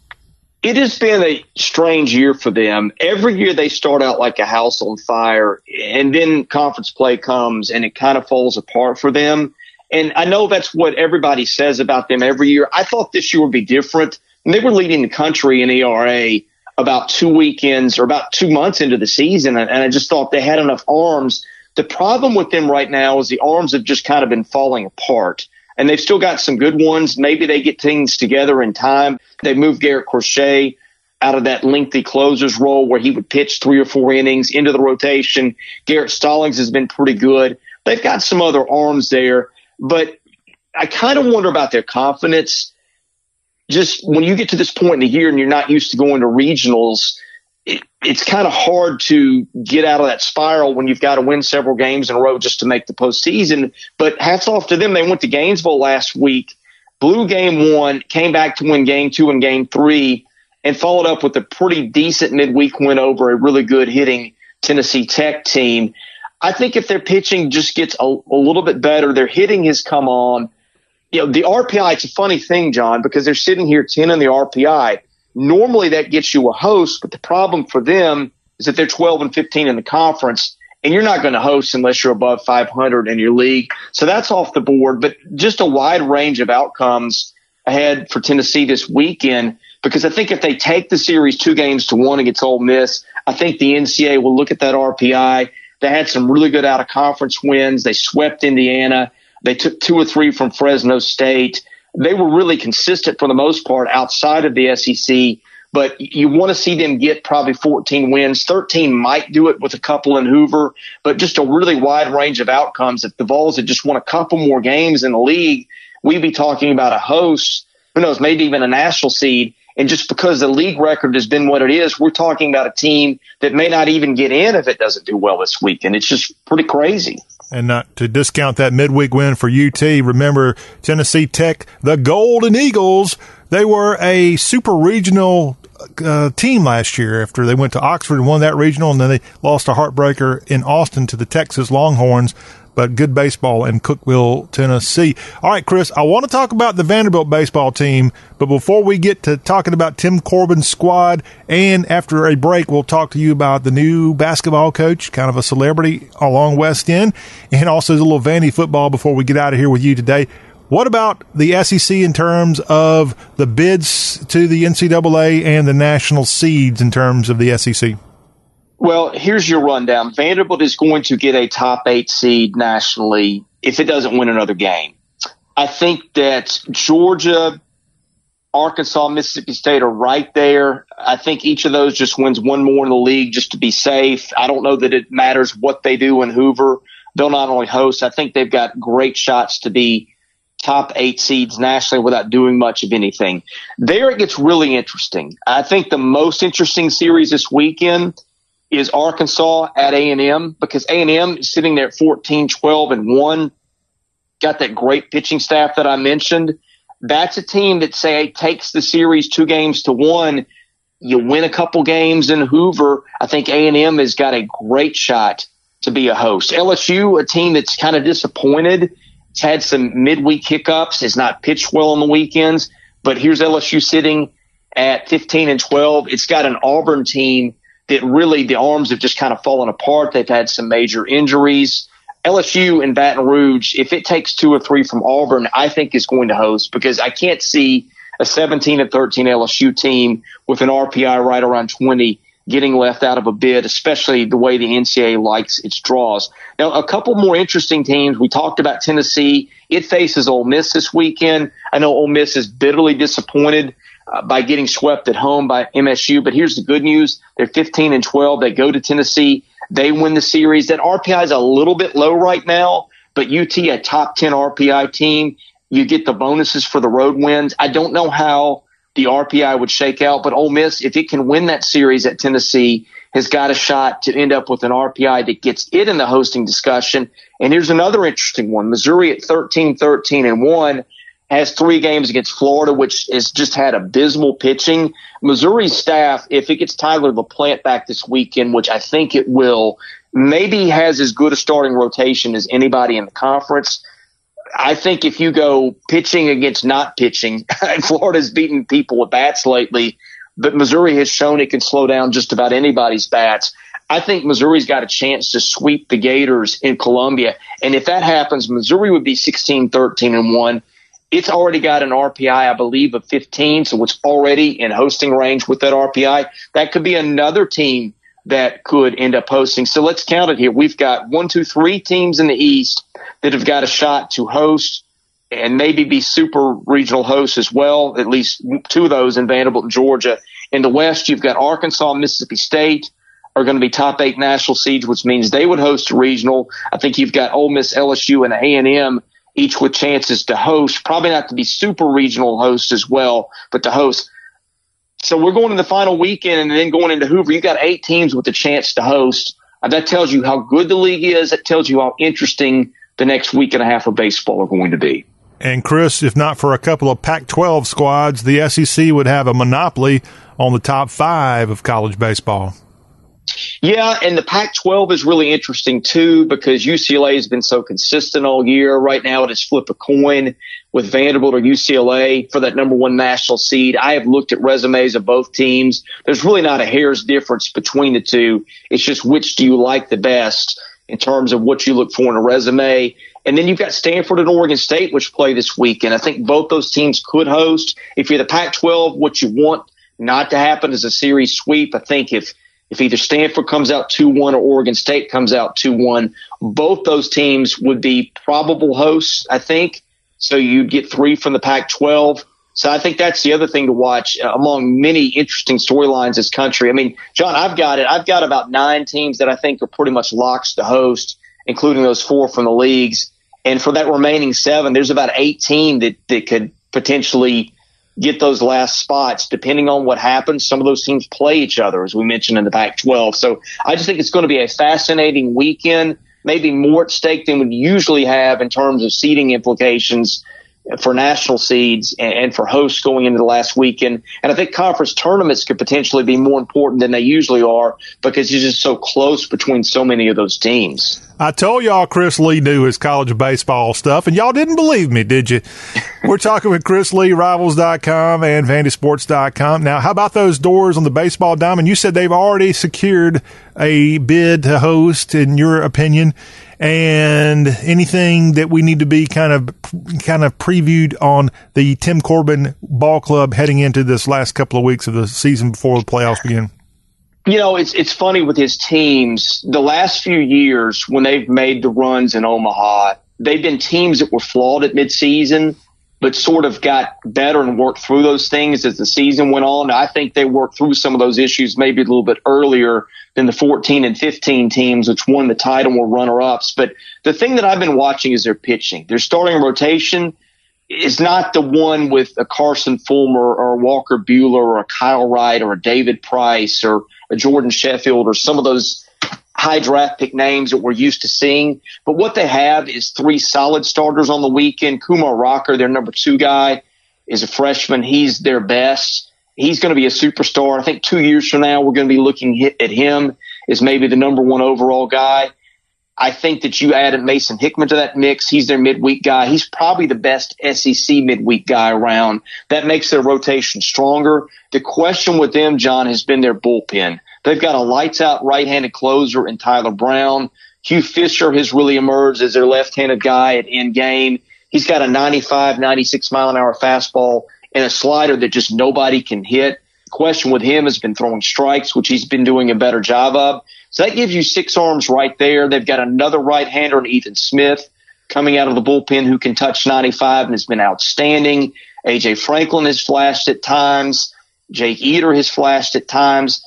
[SPEAKER 23] It has been a strange year for them. Every year they start out like a house on fire, and then conference play comes and it kind of falls apart for them. And I know that's what everybody says about them every year. I thought this year would be different. And they were leading the country in ERA about two weekends or about two months into the season, and I just thought they had enough arms. The problem with them right now is the arms have just kind of been falling apart and they've still got some good ones. Maybe they get things together in time. They moved Garrett Crochet out of that lengthy closers role where he would pitch three or four innings into the rotation. Garrett Stallings has been pretty good. They've got some other arms there, but I kind of wonder about their confidence. Just when you get to this point in the year and you're not used to going to regionals, it's kind of hard to get out of that spiral when you've got to win several games in a row just to make the postseason. But hats off to them. They went to Gainesville last week, blew game one, came back to win game two and game three, and followed up with a pretty decent midweek win over a really good hitting Tennessee Tech team. I think if their pitching just gets a, a little bit better, their hitting has come on. You know, the RPI, it's a funny thing, John, because they're sitting here 10 in the RPI Normally that gets you a host, but the problem for them is that they're 12 and 15 in the conference and you're not going to host unless you're above 500 in your league. So that's off the board, but just a wide range of outcomes ahead for Tennessee this weekend because I think if they take the series two games to one against Ole Miss, I think the NCAA will look at that RPI. They had some really good out of conference wins. They swept Indiana. They took two or three from Fresno State they were really consistent for the most part outside of the SEC. But you want to see them get probably 14 wins. 13 might do it with a couple in Hoover, but just a really wide range of outcomes. If the Vols had just won a couple more games in the league, we'd be talking about a host, who knows, maybe even a national seed. And just because the league record has been what it is, we're talking about a team that may not even get in if it doesn't do well this week. And it's just pretty crazy.
[SPEAKER 1] And not to discount that midweek win for UT, remember Tennessee Tech, the Golden Eagles, they were a super regional uh, team last year after they went to Oxford and won that regional, and then they lost a heartbreaker in Austin to the Texas Longhorns but good baseball in Cookeville, Tennessee. All right, Chris, I want to talk about the Vanderbilt baseball team, but before we get to talking about Tim Corbin's squad, and after a break, we'll talk to you about the new basketball coach, kind of a celebrity along West End, and also a little Vandy football before we get out of here with you today. What about the SEC in terms of the bids to the NCAA and the national seeds in terms of the SEC?
[SPEAKER 23] Well, here's your rundown. Vanderbilt is going to get a top eight seed nationally if it doesn't win another game. I think that Georgia, Arkansas, Mississippi State are right there. I think each of those just wins one more in the league just to be safe. I don't know that it matters what they do in Hoover. They'll not only host, I think they've got great shots to be top eight seeds nationally without doing much of anything. There it gets really interesting. I think the most interesting series this weekend is Arkansas at A&M because A&M is sitting there at 14, 12 and 1. Got that great pitching staff that I mentioned. That's a team that say takes the series two games to one. You win a couple games in Hoover. I think A&M has got a great shot to be a host. LSU, a team that's kind of disappointed. It's had some midweek hiccups. It's not pitched well on the weekends, but here's LSU sitting at 15 and 12. It's got an Auburn team that really the arms have just kind of fallen apart. They've had some major injuries. LSU and Baton Rouge, if it takes two or three from Auburn, I think is going to host because I can't see a 17 and 13 LSU team with an RPI right around 20 getting left out of a bid, especially the way the NCAA likes its draws. Now, a couple more interesting teams. We talked about Tennessee. It faces Ole Miss this weekend. I know Ole Miss is bitterly disappointed uh, by getting swept at home by MSU. But here's the good news. They're 15 and 12. They go to Tennessee. They win the series. That RPI is a little bit low right now, but UT, a top 10 RPI team, you get the bonuses for the road wins. I don't know how the RPI would shake out. But Ole Miss, if it can win that series at Tennessee, has got a shot to end up with an RPI that gets it in the hosting discussion. And here's another interesting one. Missouri at 13, 13 and one has three games against Florida, which has just had abysmal pitching. Missouri's staff, if it gets Tyler LaPlante back this weekend, which I think it will, maybe has as good a starting rotation as anybody in the conference. I think if you go pitching against not pitching, <laughs> Florida's beaten people with bats lately, but Missouri has shown it can slow down just about anybody's bats. I think Missouri's got a chance to sweep the Gators in Columbia. And if that happens, Missouri would be 16, 13 and 1. It's already got an RPI, I believe, of 15, so it's already in hosting range with that RPI. That could be another team that could end up hosting. So let's count it here. We've got one, two, three teams in the East that have got a shot to host and maybe be super regional hosts as well. At least two of those in Vanderbilt and Georgia. In the West, you've got Arkansas, Mississippi State are going to be top eight national seeds, which means they would host a regional. I think you've got Ole Miss, LSU, and A and M each with chances to host. Probably not to be super regional hosts as well, but to host. So we're going to the final weekend and then going into Hoover. You got eight teams with a chance to host. Uh, that tells you how good the league is. That tells you how interesting the next week and a half of baseball are going to be.
[SPEAKER 1] And Chris, if not for a couple of Pac 12 squads, the SEC would have a monopoly on the top five of college baseball.
[SPEAKER 23] Yeah, and the Pac 12 is really interesting too because UCLA has been so consistent all year. Right now, it is flip a coin with Vanderbilt or UCLA for that number one national seed. I have looked at resumes of both teams. There's really not a hair's difference between the two. It's just which do you like the best in terms of what you look for in a resume. And then you've got Stanford and Oregon State, which play this weekend. I think both those teams could host. If you're the Pac 12, what you want not to happen is a series sweep. I think if if either Stanford comes out 2-1 or Oregon State comes out 2-1, both those teams would be probable hosts, I think. So you'd get three from the Pac-12. So I think that's the other thing to watch uh, among many interesting storylines this country. I mean, John, I've got it. I've got about nine teams that I think are pretty much locks to host, including those four from the leagues. And for that remaining seven, there's about 18 that, that could potentially get those last spots depending on what happens. Some of those teams play each other, as we mentioned in the Pac 12. So I just think it's going to be a fascinating weekend, maybe more at stake than we usually have in terms of seeding implications for national seeds and, for hosts going into the last weekend. And I think conference tournaments could potentially be more important than they usually are because you're just so close between so many of those teams.
[SPEAKER 1] I told y'all Chris Lee knew his college baseball stuff, and y'all didn't believe me, did you? <laughs> We're talking with Chris Lee, Rivals.com and VandySports.com. Now, how about those Dores on the baseball diamond? You said they've already secured a bid to host, in your opinion and anything that we need to be kind of kind of previewed on the Tim Corbin ball club heading into this last couple of weeks of the season before the playoffs begin?
[SPEAKER 23] You know, it's it's funny with his teams. The last few years when they've made the runs in Omaha, they've been teams that were flawed at midseason but sort of got better and worked through those things as the season went on. I think they worked through some of those issues maybe a little bit earlier than the 14 and 15 teams, which won the title and were runner ups. But the thing that I've been watching is their pitching. Their starting rotation is not the one with a Carson Fulmer or a Walker Buehler or a Kyle Wright or a David Price or a Jordan Sheffield or some of those high draft pick names that we're used to seeing. But what they have is three solid starters on the weekend. Kumar Rocker, their number two guy, is a freshman. He's their best. He's going to be a superstar. I think two years from now, we're going to be looking at him as maybe the number one overall guy. I think that you added Mason Hickman to that mix. He's their midweek guy. He's probably the best SEC midweek guy around. That makes their rotation stronger. The question with them, John, has been their bullpen. They've got a lights out right handed closer in Tyler Brown. Hugh Fisher has really emerged as their left handed guy at end game. He's got a 95, 96 mile an hour fastball and a slider that just nobody can hit. The question with him has been throwing strikes, which he's been doing a better job of. So that gives you six arms right there. They've got another right hander in Ethan Smith coming out of the bullpen who can touch 95 and has been outstanding. AJ Franklin has flashed at times. Jake Eder has flashed at times.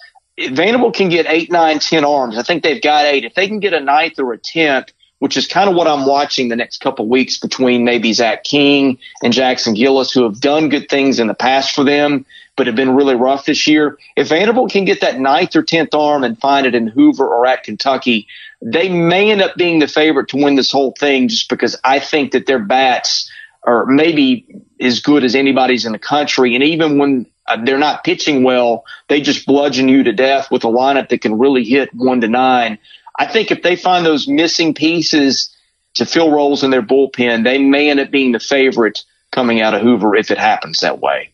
[SPEAKER 23] Vanderbilt can get eight, nine, ten arms. I think they've got eight. If they can get a ninth or a tenth which is kind of what I'm watching the next couple weeks between maybe Zach King and Jackson Gillis, who have done good things in the past for them, but have been really rough this year. If Vanderbilt can get that ninth or tenth arm and find it in Hoover or at Kentucky, they may end up being the favorite to win this whole thing just because I think that their bats are maybe as good as anybody's in the country. And even when Uh, they're not pitching well, they just bludgeon you to death with a lineup that can really hit one to nine. I think if they find those missing pieces to fill roles in their bullpen, they may end up being the favorite coming out of Hoover if it happens that way.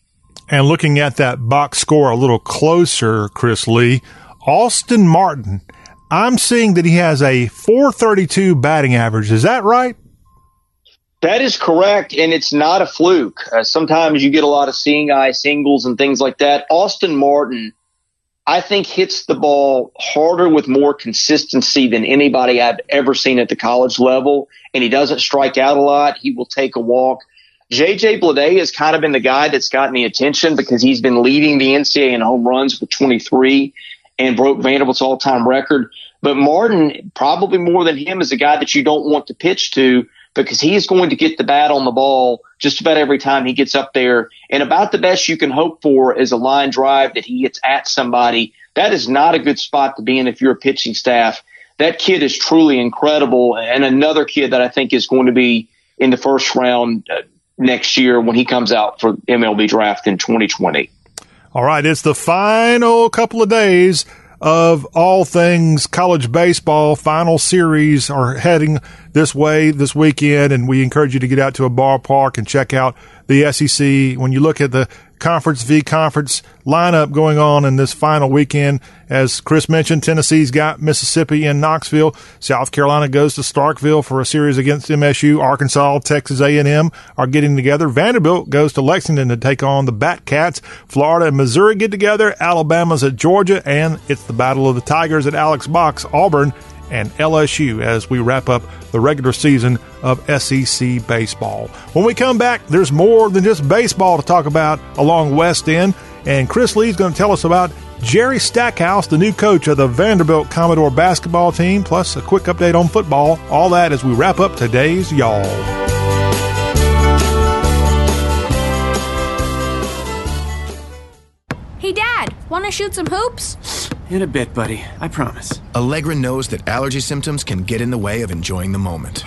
[SPEAKER 1] And looking at that box score a little closer, Chris Lee, Austin Martin, I'm seeing that he has a 432 batting average. Is that right?
[SPEAKER 23] That is correct, and it's not a fluke. Uh, sometimes you get a lot of seeing eye singles and things like that. Austin Martin I think hits the ball harder with more consistency than anybody I've ever seen at the college level. And he doesn't strike out a lot. He will take a walk. JJ Bleday has kind of been the guy that's gotten the attention because he's been leading the NCAA in home runs with 23 and broke Vanderbilt's all time record. But Martin, probably more than him, is a guy that you don't want to pitch to because he is going to get the bat on the ball just about every time he gets up there. And about the best you can hope for is a line drive that he hits at somebody. That is not a good spot to be in if you're a pitching staff. That kid is truly incredible. And another kid that I think is going to be in the first round uh, next year when he comes out for MLB draft in 2020.
[SPEAKER 1] All right. It's the final couple of days of all things college baseball. Final series are heading this way this weekend, and we encourage you to get out to a ballpark and check out the SEC. When you look at the conference v conference lineup going on in this final weekend. As Chris mentioned, Tennessee's got Mississippi and Knoxville. South Carolina goes to Starkville for a series against MSU. Arkansas, Texas A&M are getting together. Vanderbilt goes to Lexington to take on the Batcats. Florida and Missouri get together. Alabama's at Georgia, and it's the Battle of the Tigers at Alex Box. Auburn and LSU as we wrap up the regular season of SEC baseball. When we come back, there's more than just baseball to talk about along West End, and Chris Lee's going to tell us about Jerry Stackhouse, the new coach of the Vanderbilt Commodore basketball team, plus a quick update on football. All that as we wrap up today's Y'all.
[SPEAKER 24] Dad, want to shoot some hoops?
[SPEAKER 7] In a bit, buddy. I promise.
[SPEAKER 12] Allegra knows that allergy symptoms can get in the way of enjoying the moment.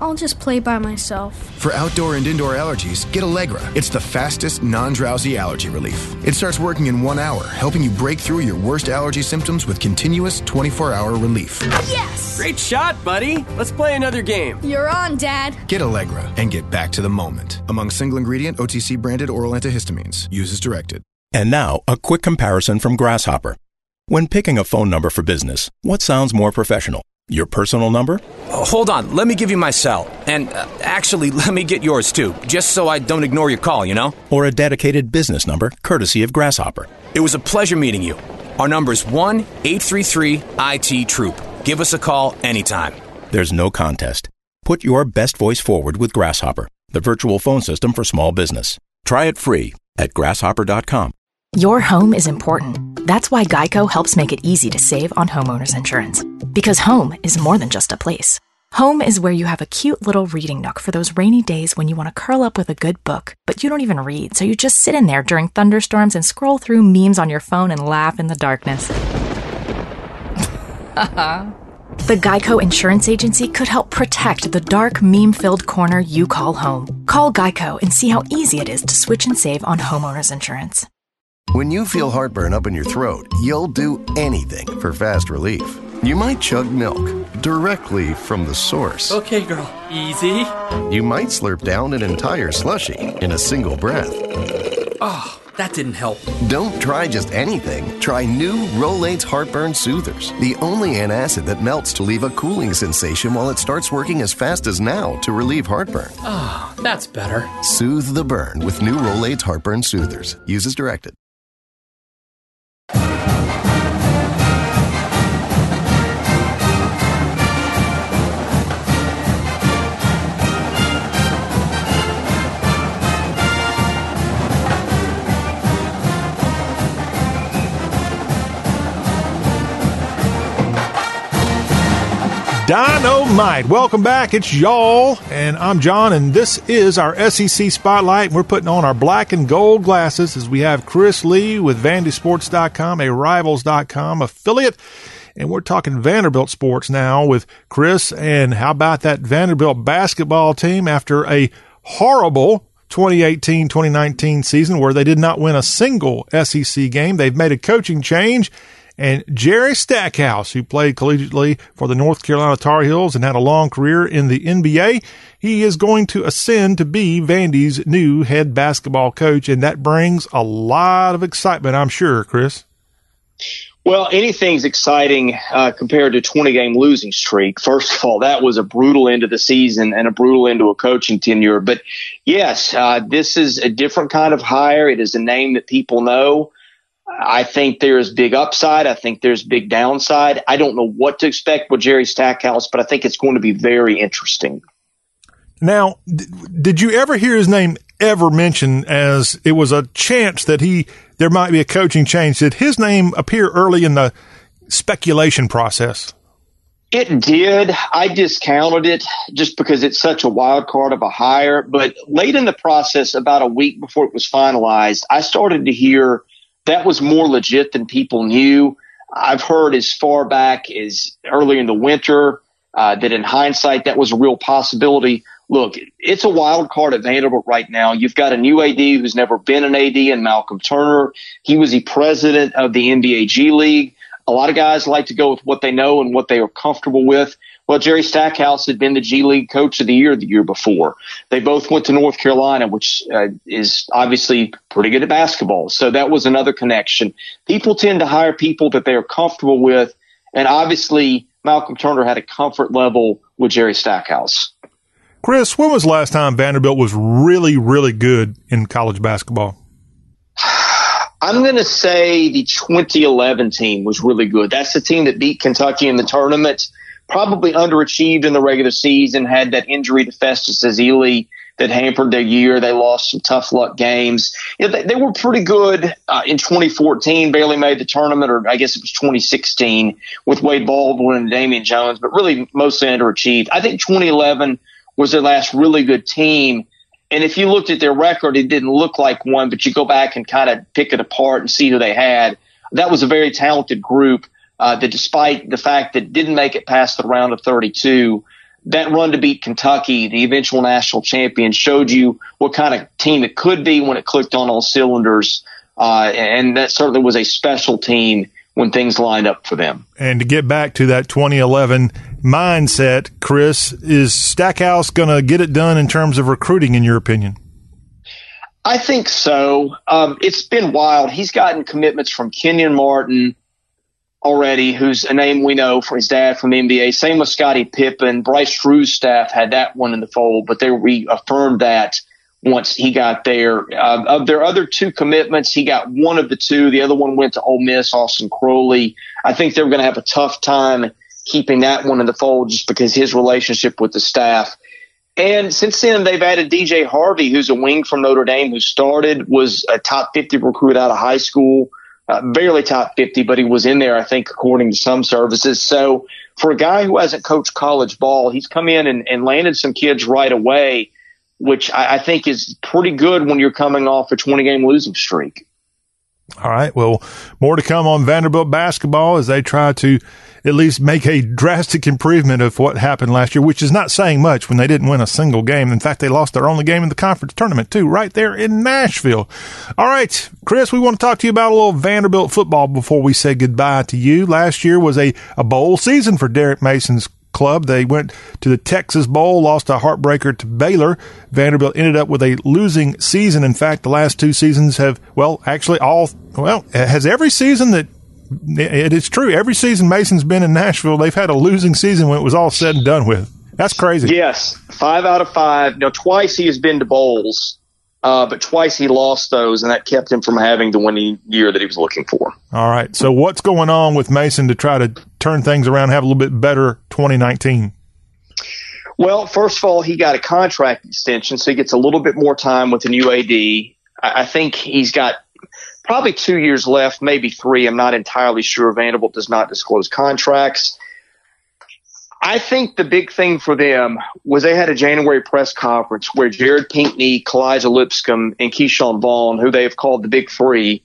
[SPEAKER 24] I'll just play by myself.
[SPEAKER 12] For outdoor and indoor allergies, get Allegra. It's the fastest, non drowsy allergy relief. It starts working in one hour, helping you break through your worst allergy symptoms with continuous 24 hour relief.
[SPEAKER 24] Yes!
[SPEAKER 7] Great shot, buddy. Let's play another game.
[SPEAKER 24] You're on, Dad.
[SPEAKER 12] Get Allegra and get back to the moment. Among single ingredient OTC branded oral antihistamines. Use as directed.
[SPEAKER 25] And now, a quick comparison from Grasshopper. When picking a phone number for business, what sounds more professional? Your personal number?
[SPEAKER 10] Uh, hold on, let me give you my cell. And uh, actually, <laughs> let me get yours too, just so I don't ignore your call, you know?
[SPEAKER 25] Or a dedicated business number, courtesy of Grasshopper?
[SPEAKER 10] It was a pleasure meeting you. Our number's 1 833 IT Troop. Give us a call anytime.
[SPEAKER 25] There's no contest. Put your best voice forward with Grasshopper, the virtual phone system for small business. Try it free at grasshopper.com.
[SPEAKER 11] Your home is important. That's why Geico helps make it easy to save on homeowners insurance. Because home is more than just a place. Home is where you have a cute little reading nook for those rainy days when you want to curl up with a good book, but you don't even read, so you just sit in there during thunderstorms and scroll through memes on your phone and laugh in the darkness. <laughs> the Geico Insurance Agency could help protect the dark, meme filled corner you call home. Call Geico and see how easy it is to switch and save on homeowners insurance.
[SPEAKER 12] When you feel heartburn up in your throat, you'll do anything for fast relief. You might chug milk directly from the source.
[SPEAKER 7] Okay, girl. Easy.
[SPEAKER 12] You might slurp down an entire slushy in a single breath.
[SPEAKER 7] Oh, that didn't help.
[SPEAKER 12] Don't try just anything. Try new Rolaids Heartburn Soothers, the only antacid that melts to leave a cooling sensation while it starts working as fast as now to relieve heartburn.
[SPEAKER 7] Oh, that's better.
[SPEAKER 12] Soothe the burn with new Rolaids Heartburn Soothers. Use as directed.
[SPEAKER 1] Dynamite. Welcome back. It's y'all, and I'm John, and this is our SEC Spotlight. We're putting on our black and gold glasses as we have Chris Lee with VandySports.com, a Rivals.com affiliate. And we're talking Vanderbilt sports now with Chris. And how about that Vanderbilt basketball team after a horrible 2018 2019 season where they did not win a single SEC game? They've made a coaching change and Jerry Stackhouse, who played collegiately for the North Carolina Tar Heels and had a long career in the NBA, he is going to ascend to be Vandy's new head basketball coach, and that brings a lot of excitement, I'm sure, Chris.
[SPEAKER 23] Well, anything's exciting uh, compared to 20 game losing streak. First of all, that was a brutal end of the season and a brutal end to a coaching tenure. But yes, uh, this is a different kind of hire. It is a name that people know. I think there's big upside. I think there's big downside. I don't know what to expect with Jerry Stackhouse, but I think it's going to be very interesting.
[SPEAKER 1] Now, did you ever hear his name ever mentioned as it was a chance that he there might be a coaching change? Did his name appear early in the speculation process?
[SPEAKER 23] It did. I discounted it just because it's such a wild card of a hire. But late in the process, about a week before it was finalized, I started to hear that was more legit than people knew. I've heard as far back as early in the winter uh, that in hindsight that was a real possibility. Look, it's a wild card at Vanderbilt right now. You've got a new AD who's never been an AD in Malcolm Turner. He was the president of the NBA G League. A lot of guys like to go with what they know and what they are comfortable with. Well, Jerry Stackhouse had been the G League Coach of the Year the year before. They both went to North Carolina, which uh, is obviously pretty good at basketball. So that was another connection. People tend to hire people that they are comfortable with, and obviously Malcolm Turner had a comfort level with Jerry Stackhouse.
[SPEAKER 1] Chris, when was the last time Vanderbilt was really, really good in college basketball? <sighs>
[SPEAKER 23] I'm going to say the 2011 team was really good. That's the team that beat Kentucky in the tournament probably underachieved in the regular season, had that injury to Festus Ezeli that hampered their year. They lost some tough luck games. You know, they, they, were pretty good uh, in 2014, barely made the tournament, or I guess it was 2016 with Wade Baldwin and Damian Jones, but really mostly underachieved. I think 2011 was their last really good team. And if you looked at their record, it didn't look like one, but you go back and kind of pick it apart and see who they had. That was a very talented group uh, that despite the fact that didn't make it past the round of 32, that run to beat Kentucky, the eventual national champion, showed you what kind of team it could be when it clicked on all cylinders. Uh, and that certainly was a special team when things lined up for them.
[SPEAKER 1] And to get back to that 2011 mindset, Chris, is Stackhouse going to get it done in terms of recruiting, in your opinion?
[SPEAKER 23] I think so. Um, it's been wild. He's gotten commitments from Kenyon Martin, already, who's a name we know for his dad from the NBA. Same with Scottie Pippen. Bryce Drew's staff had that one in the fold, but they reaffirmed that once he got there. Uh, of their other two commitments, he got one of the two. The other one went to Ole Miss, Austin Crowley. I think they were going to have a tough time keeping that one in the fold just because his relationship with the staff. And since then, they've added DJ Harvey, who's a wing from Notre Dame, who started, was a top 50 recruit out of high school uh, barely top 50, but he was in there, I think, according to some services. So for a guy who hasn't coached college ball, he's come in and, and landed some kids right away, which I, I think is pretty good when you're coming off a 20 game losing streak.
[SPEAKER 1] All right. Well, more to come on Vanderbilt basketball as they try to at least make a drastic improvement of what happened last year, which is not saying much when they didn't win a single game. In fact, they lost their only game in the conference tournament too, right there in Nashville. All right, Chris, we want to talk to you about a little Vanderbilt football before we say goodbye to you. Last year was a, a bowl season for Derek Mason's club. They went to the Texas Bowl, lost a heartbreaker to Baylor. Vanderbilt ended up with a losing season. In fact, the last two seasons have, well, actually all, well, has every season that it is true. Every season Mason's been in Nashville, they've had a losing season when it was all said and done with. That's crazy.
[SPEAKER 23] Yes, five out of five. Now, twice he has been to bowls, uh, but twice he lost those, and that kept him from having the winning year that he was looking for.
[SPEAKER 1] All right. So, what's going on with Mason to try to turn things around, have a little bit better 2019?
[SPEAKER 23] Well, first of all, he got a contract extension, so he gets a little bit more time with the new AD. I think he's got probably two years left, maybe three. I'm not entirely sure. Vanderbilt does not disclose contracts. I think the big thing for them was they had a January press conference where Jared Pinkney, Kalija Lipscomb, and Ke'Shawn Vaughn, who they have called the Big Three,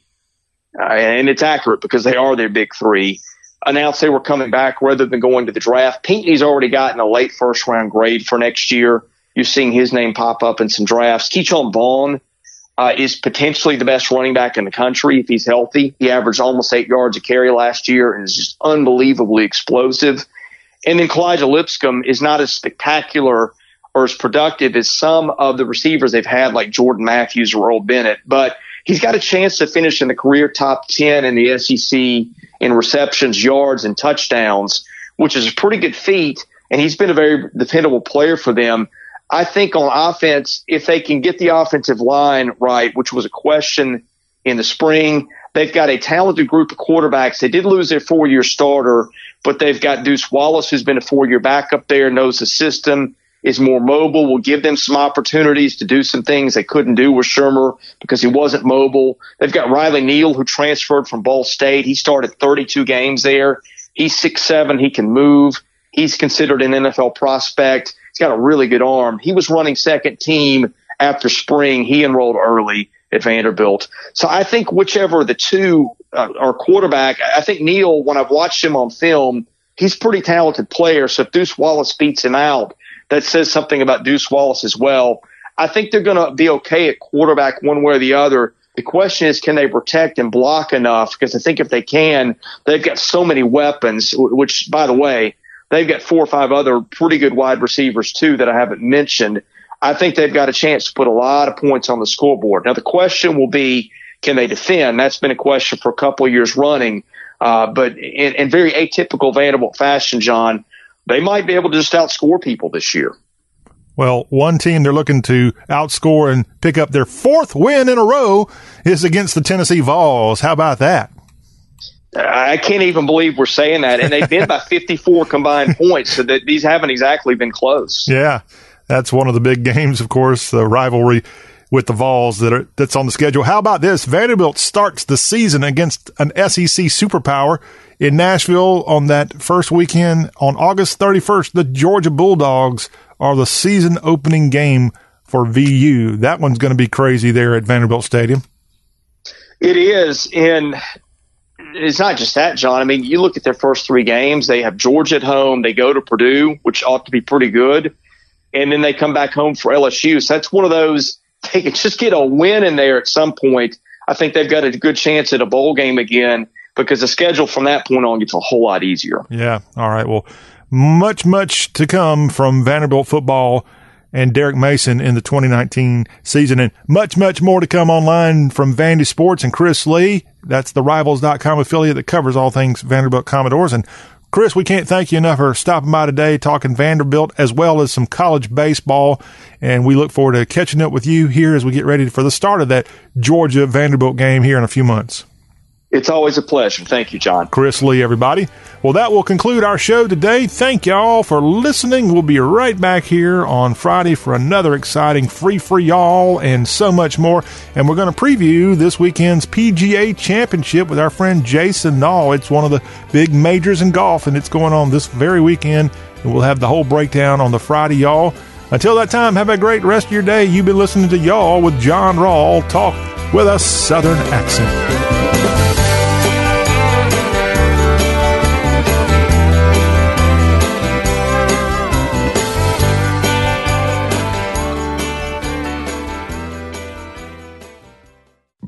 [SPEAKER 23] uh, and it's accurate because they are their Big Three, announced they were coming back rather than going to the draft. Pinkney's already gotten a late first round grade for next year. You're seeing his name pop up in some drafts. Ke'Shawn Vaughn uh, is potentially the best running back in the country if he's healthy. He averaged almost eight yards a carry last year and is just unbelievably explosive. And then Kalija Lipscomb is not as spectacular or as productive as some of the receivers they've had, like Jordan Matthews or Earl Bennett. But he's got a chance to finish in the career top 10 in the SEC in receptions, yards, and touchdowns, which is a pretty good feat. And he's been a very dependable player for them. I think on offense, if they can get the offensive line right, which was a question in the spring, they've got a talented group of quarterbacks. They did lose their four year starter, but they've got Deuce Wallace, who's been a four year backup there, knows the system, is more mobile, will give them some opportunities to do some things they couldn't do with Shurmur because he wasn't mobile. They've got Riley Neal, who transferred from Ball State. He started 32 games there. He's six seven. He can move. He's considered an NFL prospect. He's got a really good arm. He was running second team after spring. He enrolled early at Vanderbilt. So I think whichever the two uh, are quarterback, I think Neal, when I've watched him on film, he's a pretty talented player. So if Deuce Wallace beats him out, that says something about Deuce Wallace as well. I think they're going to be okay at quarterback one way or the other. The question is, can they protect and block enough? Because I think if they can, they've got so many weapons, which, by the way, they've got four or five other pretty good wide receivers too that I haven't mentioned. I think they've got a chance to put a lot of points on the scoreboard. Now the question will be, can they defend? That's been a question for a couple of years running. Uh, but in, in very atypical Vanderbilt fashion, John, they might be able to just outscore people this year.
[SPEAKER 1] Well, one team they're looking to outscore and pick up their fourth win in a row is against the Tennessee Vols. How about that?
[SPEAKER 23] I can't even believe we're saying that. And they've been by <laughs> 54 combined points, so that these haven't exactly been close.
[SPEAKER 1] Yeah. That's one of the big <laughs> games, of course, the rivalry with the Vols that are, that's on the schedule. How about this? Vanderbilt starts the season against an SEC superpower in Nashville on that first weekend on August 31st. The Georgia Bulldogs are the season opening game for VU. That one's going to be crazy there at Vanderbilt Stadium.
[SPEAKER 23] It is. And it's not just that, John. I mean, you look at their first three games, they have Georgia at home, they go to Purdue, which ought to be pretty good and then they come back home for LSU. So that's one of those they can just get a win in there at some point. I think they've got a good chance at a bowl game again because the schedule from that point on gets a whole lot easier.
[SPEAKER 1] Yeah. All right. Well, much, much to come from Vanderbilt football and Derek Mason in the 2019 season, and much, much more to come online from Vandy Sports and Chris Lee. That's the Rivals.com affiliate that covers all things Vanderbilt Commodores. And Chris, we can't thank you enough for stopping by today, talking Vanderbilt as well as some college baseball. And we look forward to catching up with you here as we get ready for the start of that Georgia Vanderbilt game here in a few months.
[SPEAKER 23] It's always a pleasure. Thank you, John.
[SPEAKER 1] Chris Lee, everybody. Well, that will conclude our show today. Thank y'all for listening. We'll be right back here on Friday for another exciting free for y'all and so much more. And we're going to preview this weekend's PGA Championship with our friend Jason Nall. It's one of the big majors in golf, and it's going on this very weekend. And we'll have the whole breakdown on the Friday, y'all. Until that time, have a great rest of your day. You've been listening to Y'all with John Rawl talk with a Southern accent.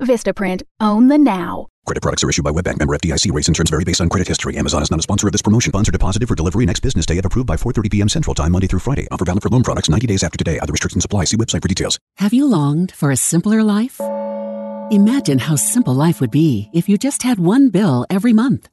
[SPEAKER 26] Vistaprint, own the now.
[SPEAKER 9] Credit products are issued by WebBank member FDIC. Rates and terms vary based on credit history. Amazon is not a sponsor of this promotion. Funds are deposited for delivery next business day if approved by 4:30 p.m. Central Time, Monday through Friday. Offer valid for loan products 90 days after today. Other restrictions apply. See website for details.
[SPEAKER 22] Have you longed for a simpler life? Imagine how simple life would be if you just had one bill every month.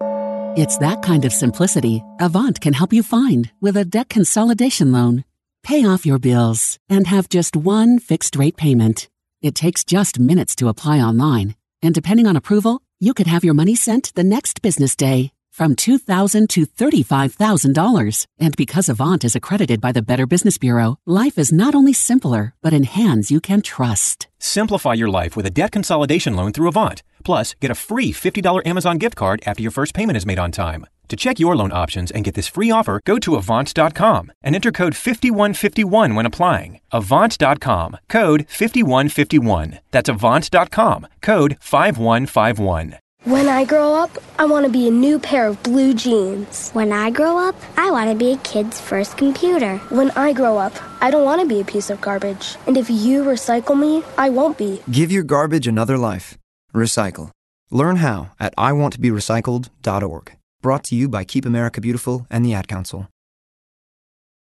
[SPEAKER 22] It's that kind of simplicity Avant can help you find with a debt consolidation loan. Pay off your bills and have just one fixed rate payment. It takes just minutes to apply online, and depending on approval, you could have your money sent the next business day. From 2,000 to $35,000. And because Avant is accredited by the Better Business Bureau, life is not only simpler, but in hands you can trust.
[SPEAKER 5] Simplify your life with a debt consolidation loan through Avant. Plus, get a free $50 Amazon gift card after your first payment is made on time. To check your loan options and get this free offer, go to Avant.com and enter code 5151 when applying. Avant.com, code 5151. That's Avant.com, code 5151.
[SPEAKER 27] When I grow up, I want to be a new pair of blue jeans.
[SPEAKER 28] When I grow up, I want to be a kid's first computer.
[SPEAKER 27] When I grow up, I don't want to be a piece of garbage. And if you recycle me, I won't be.
[SPEAKER 29] Give your garbage another life. Recycle. Learn how at iwanttoberecycled.org. Brought to you by Keep America Beautiful and the Ad Council.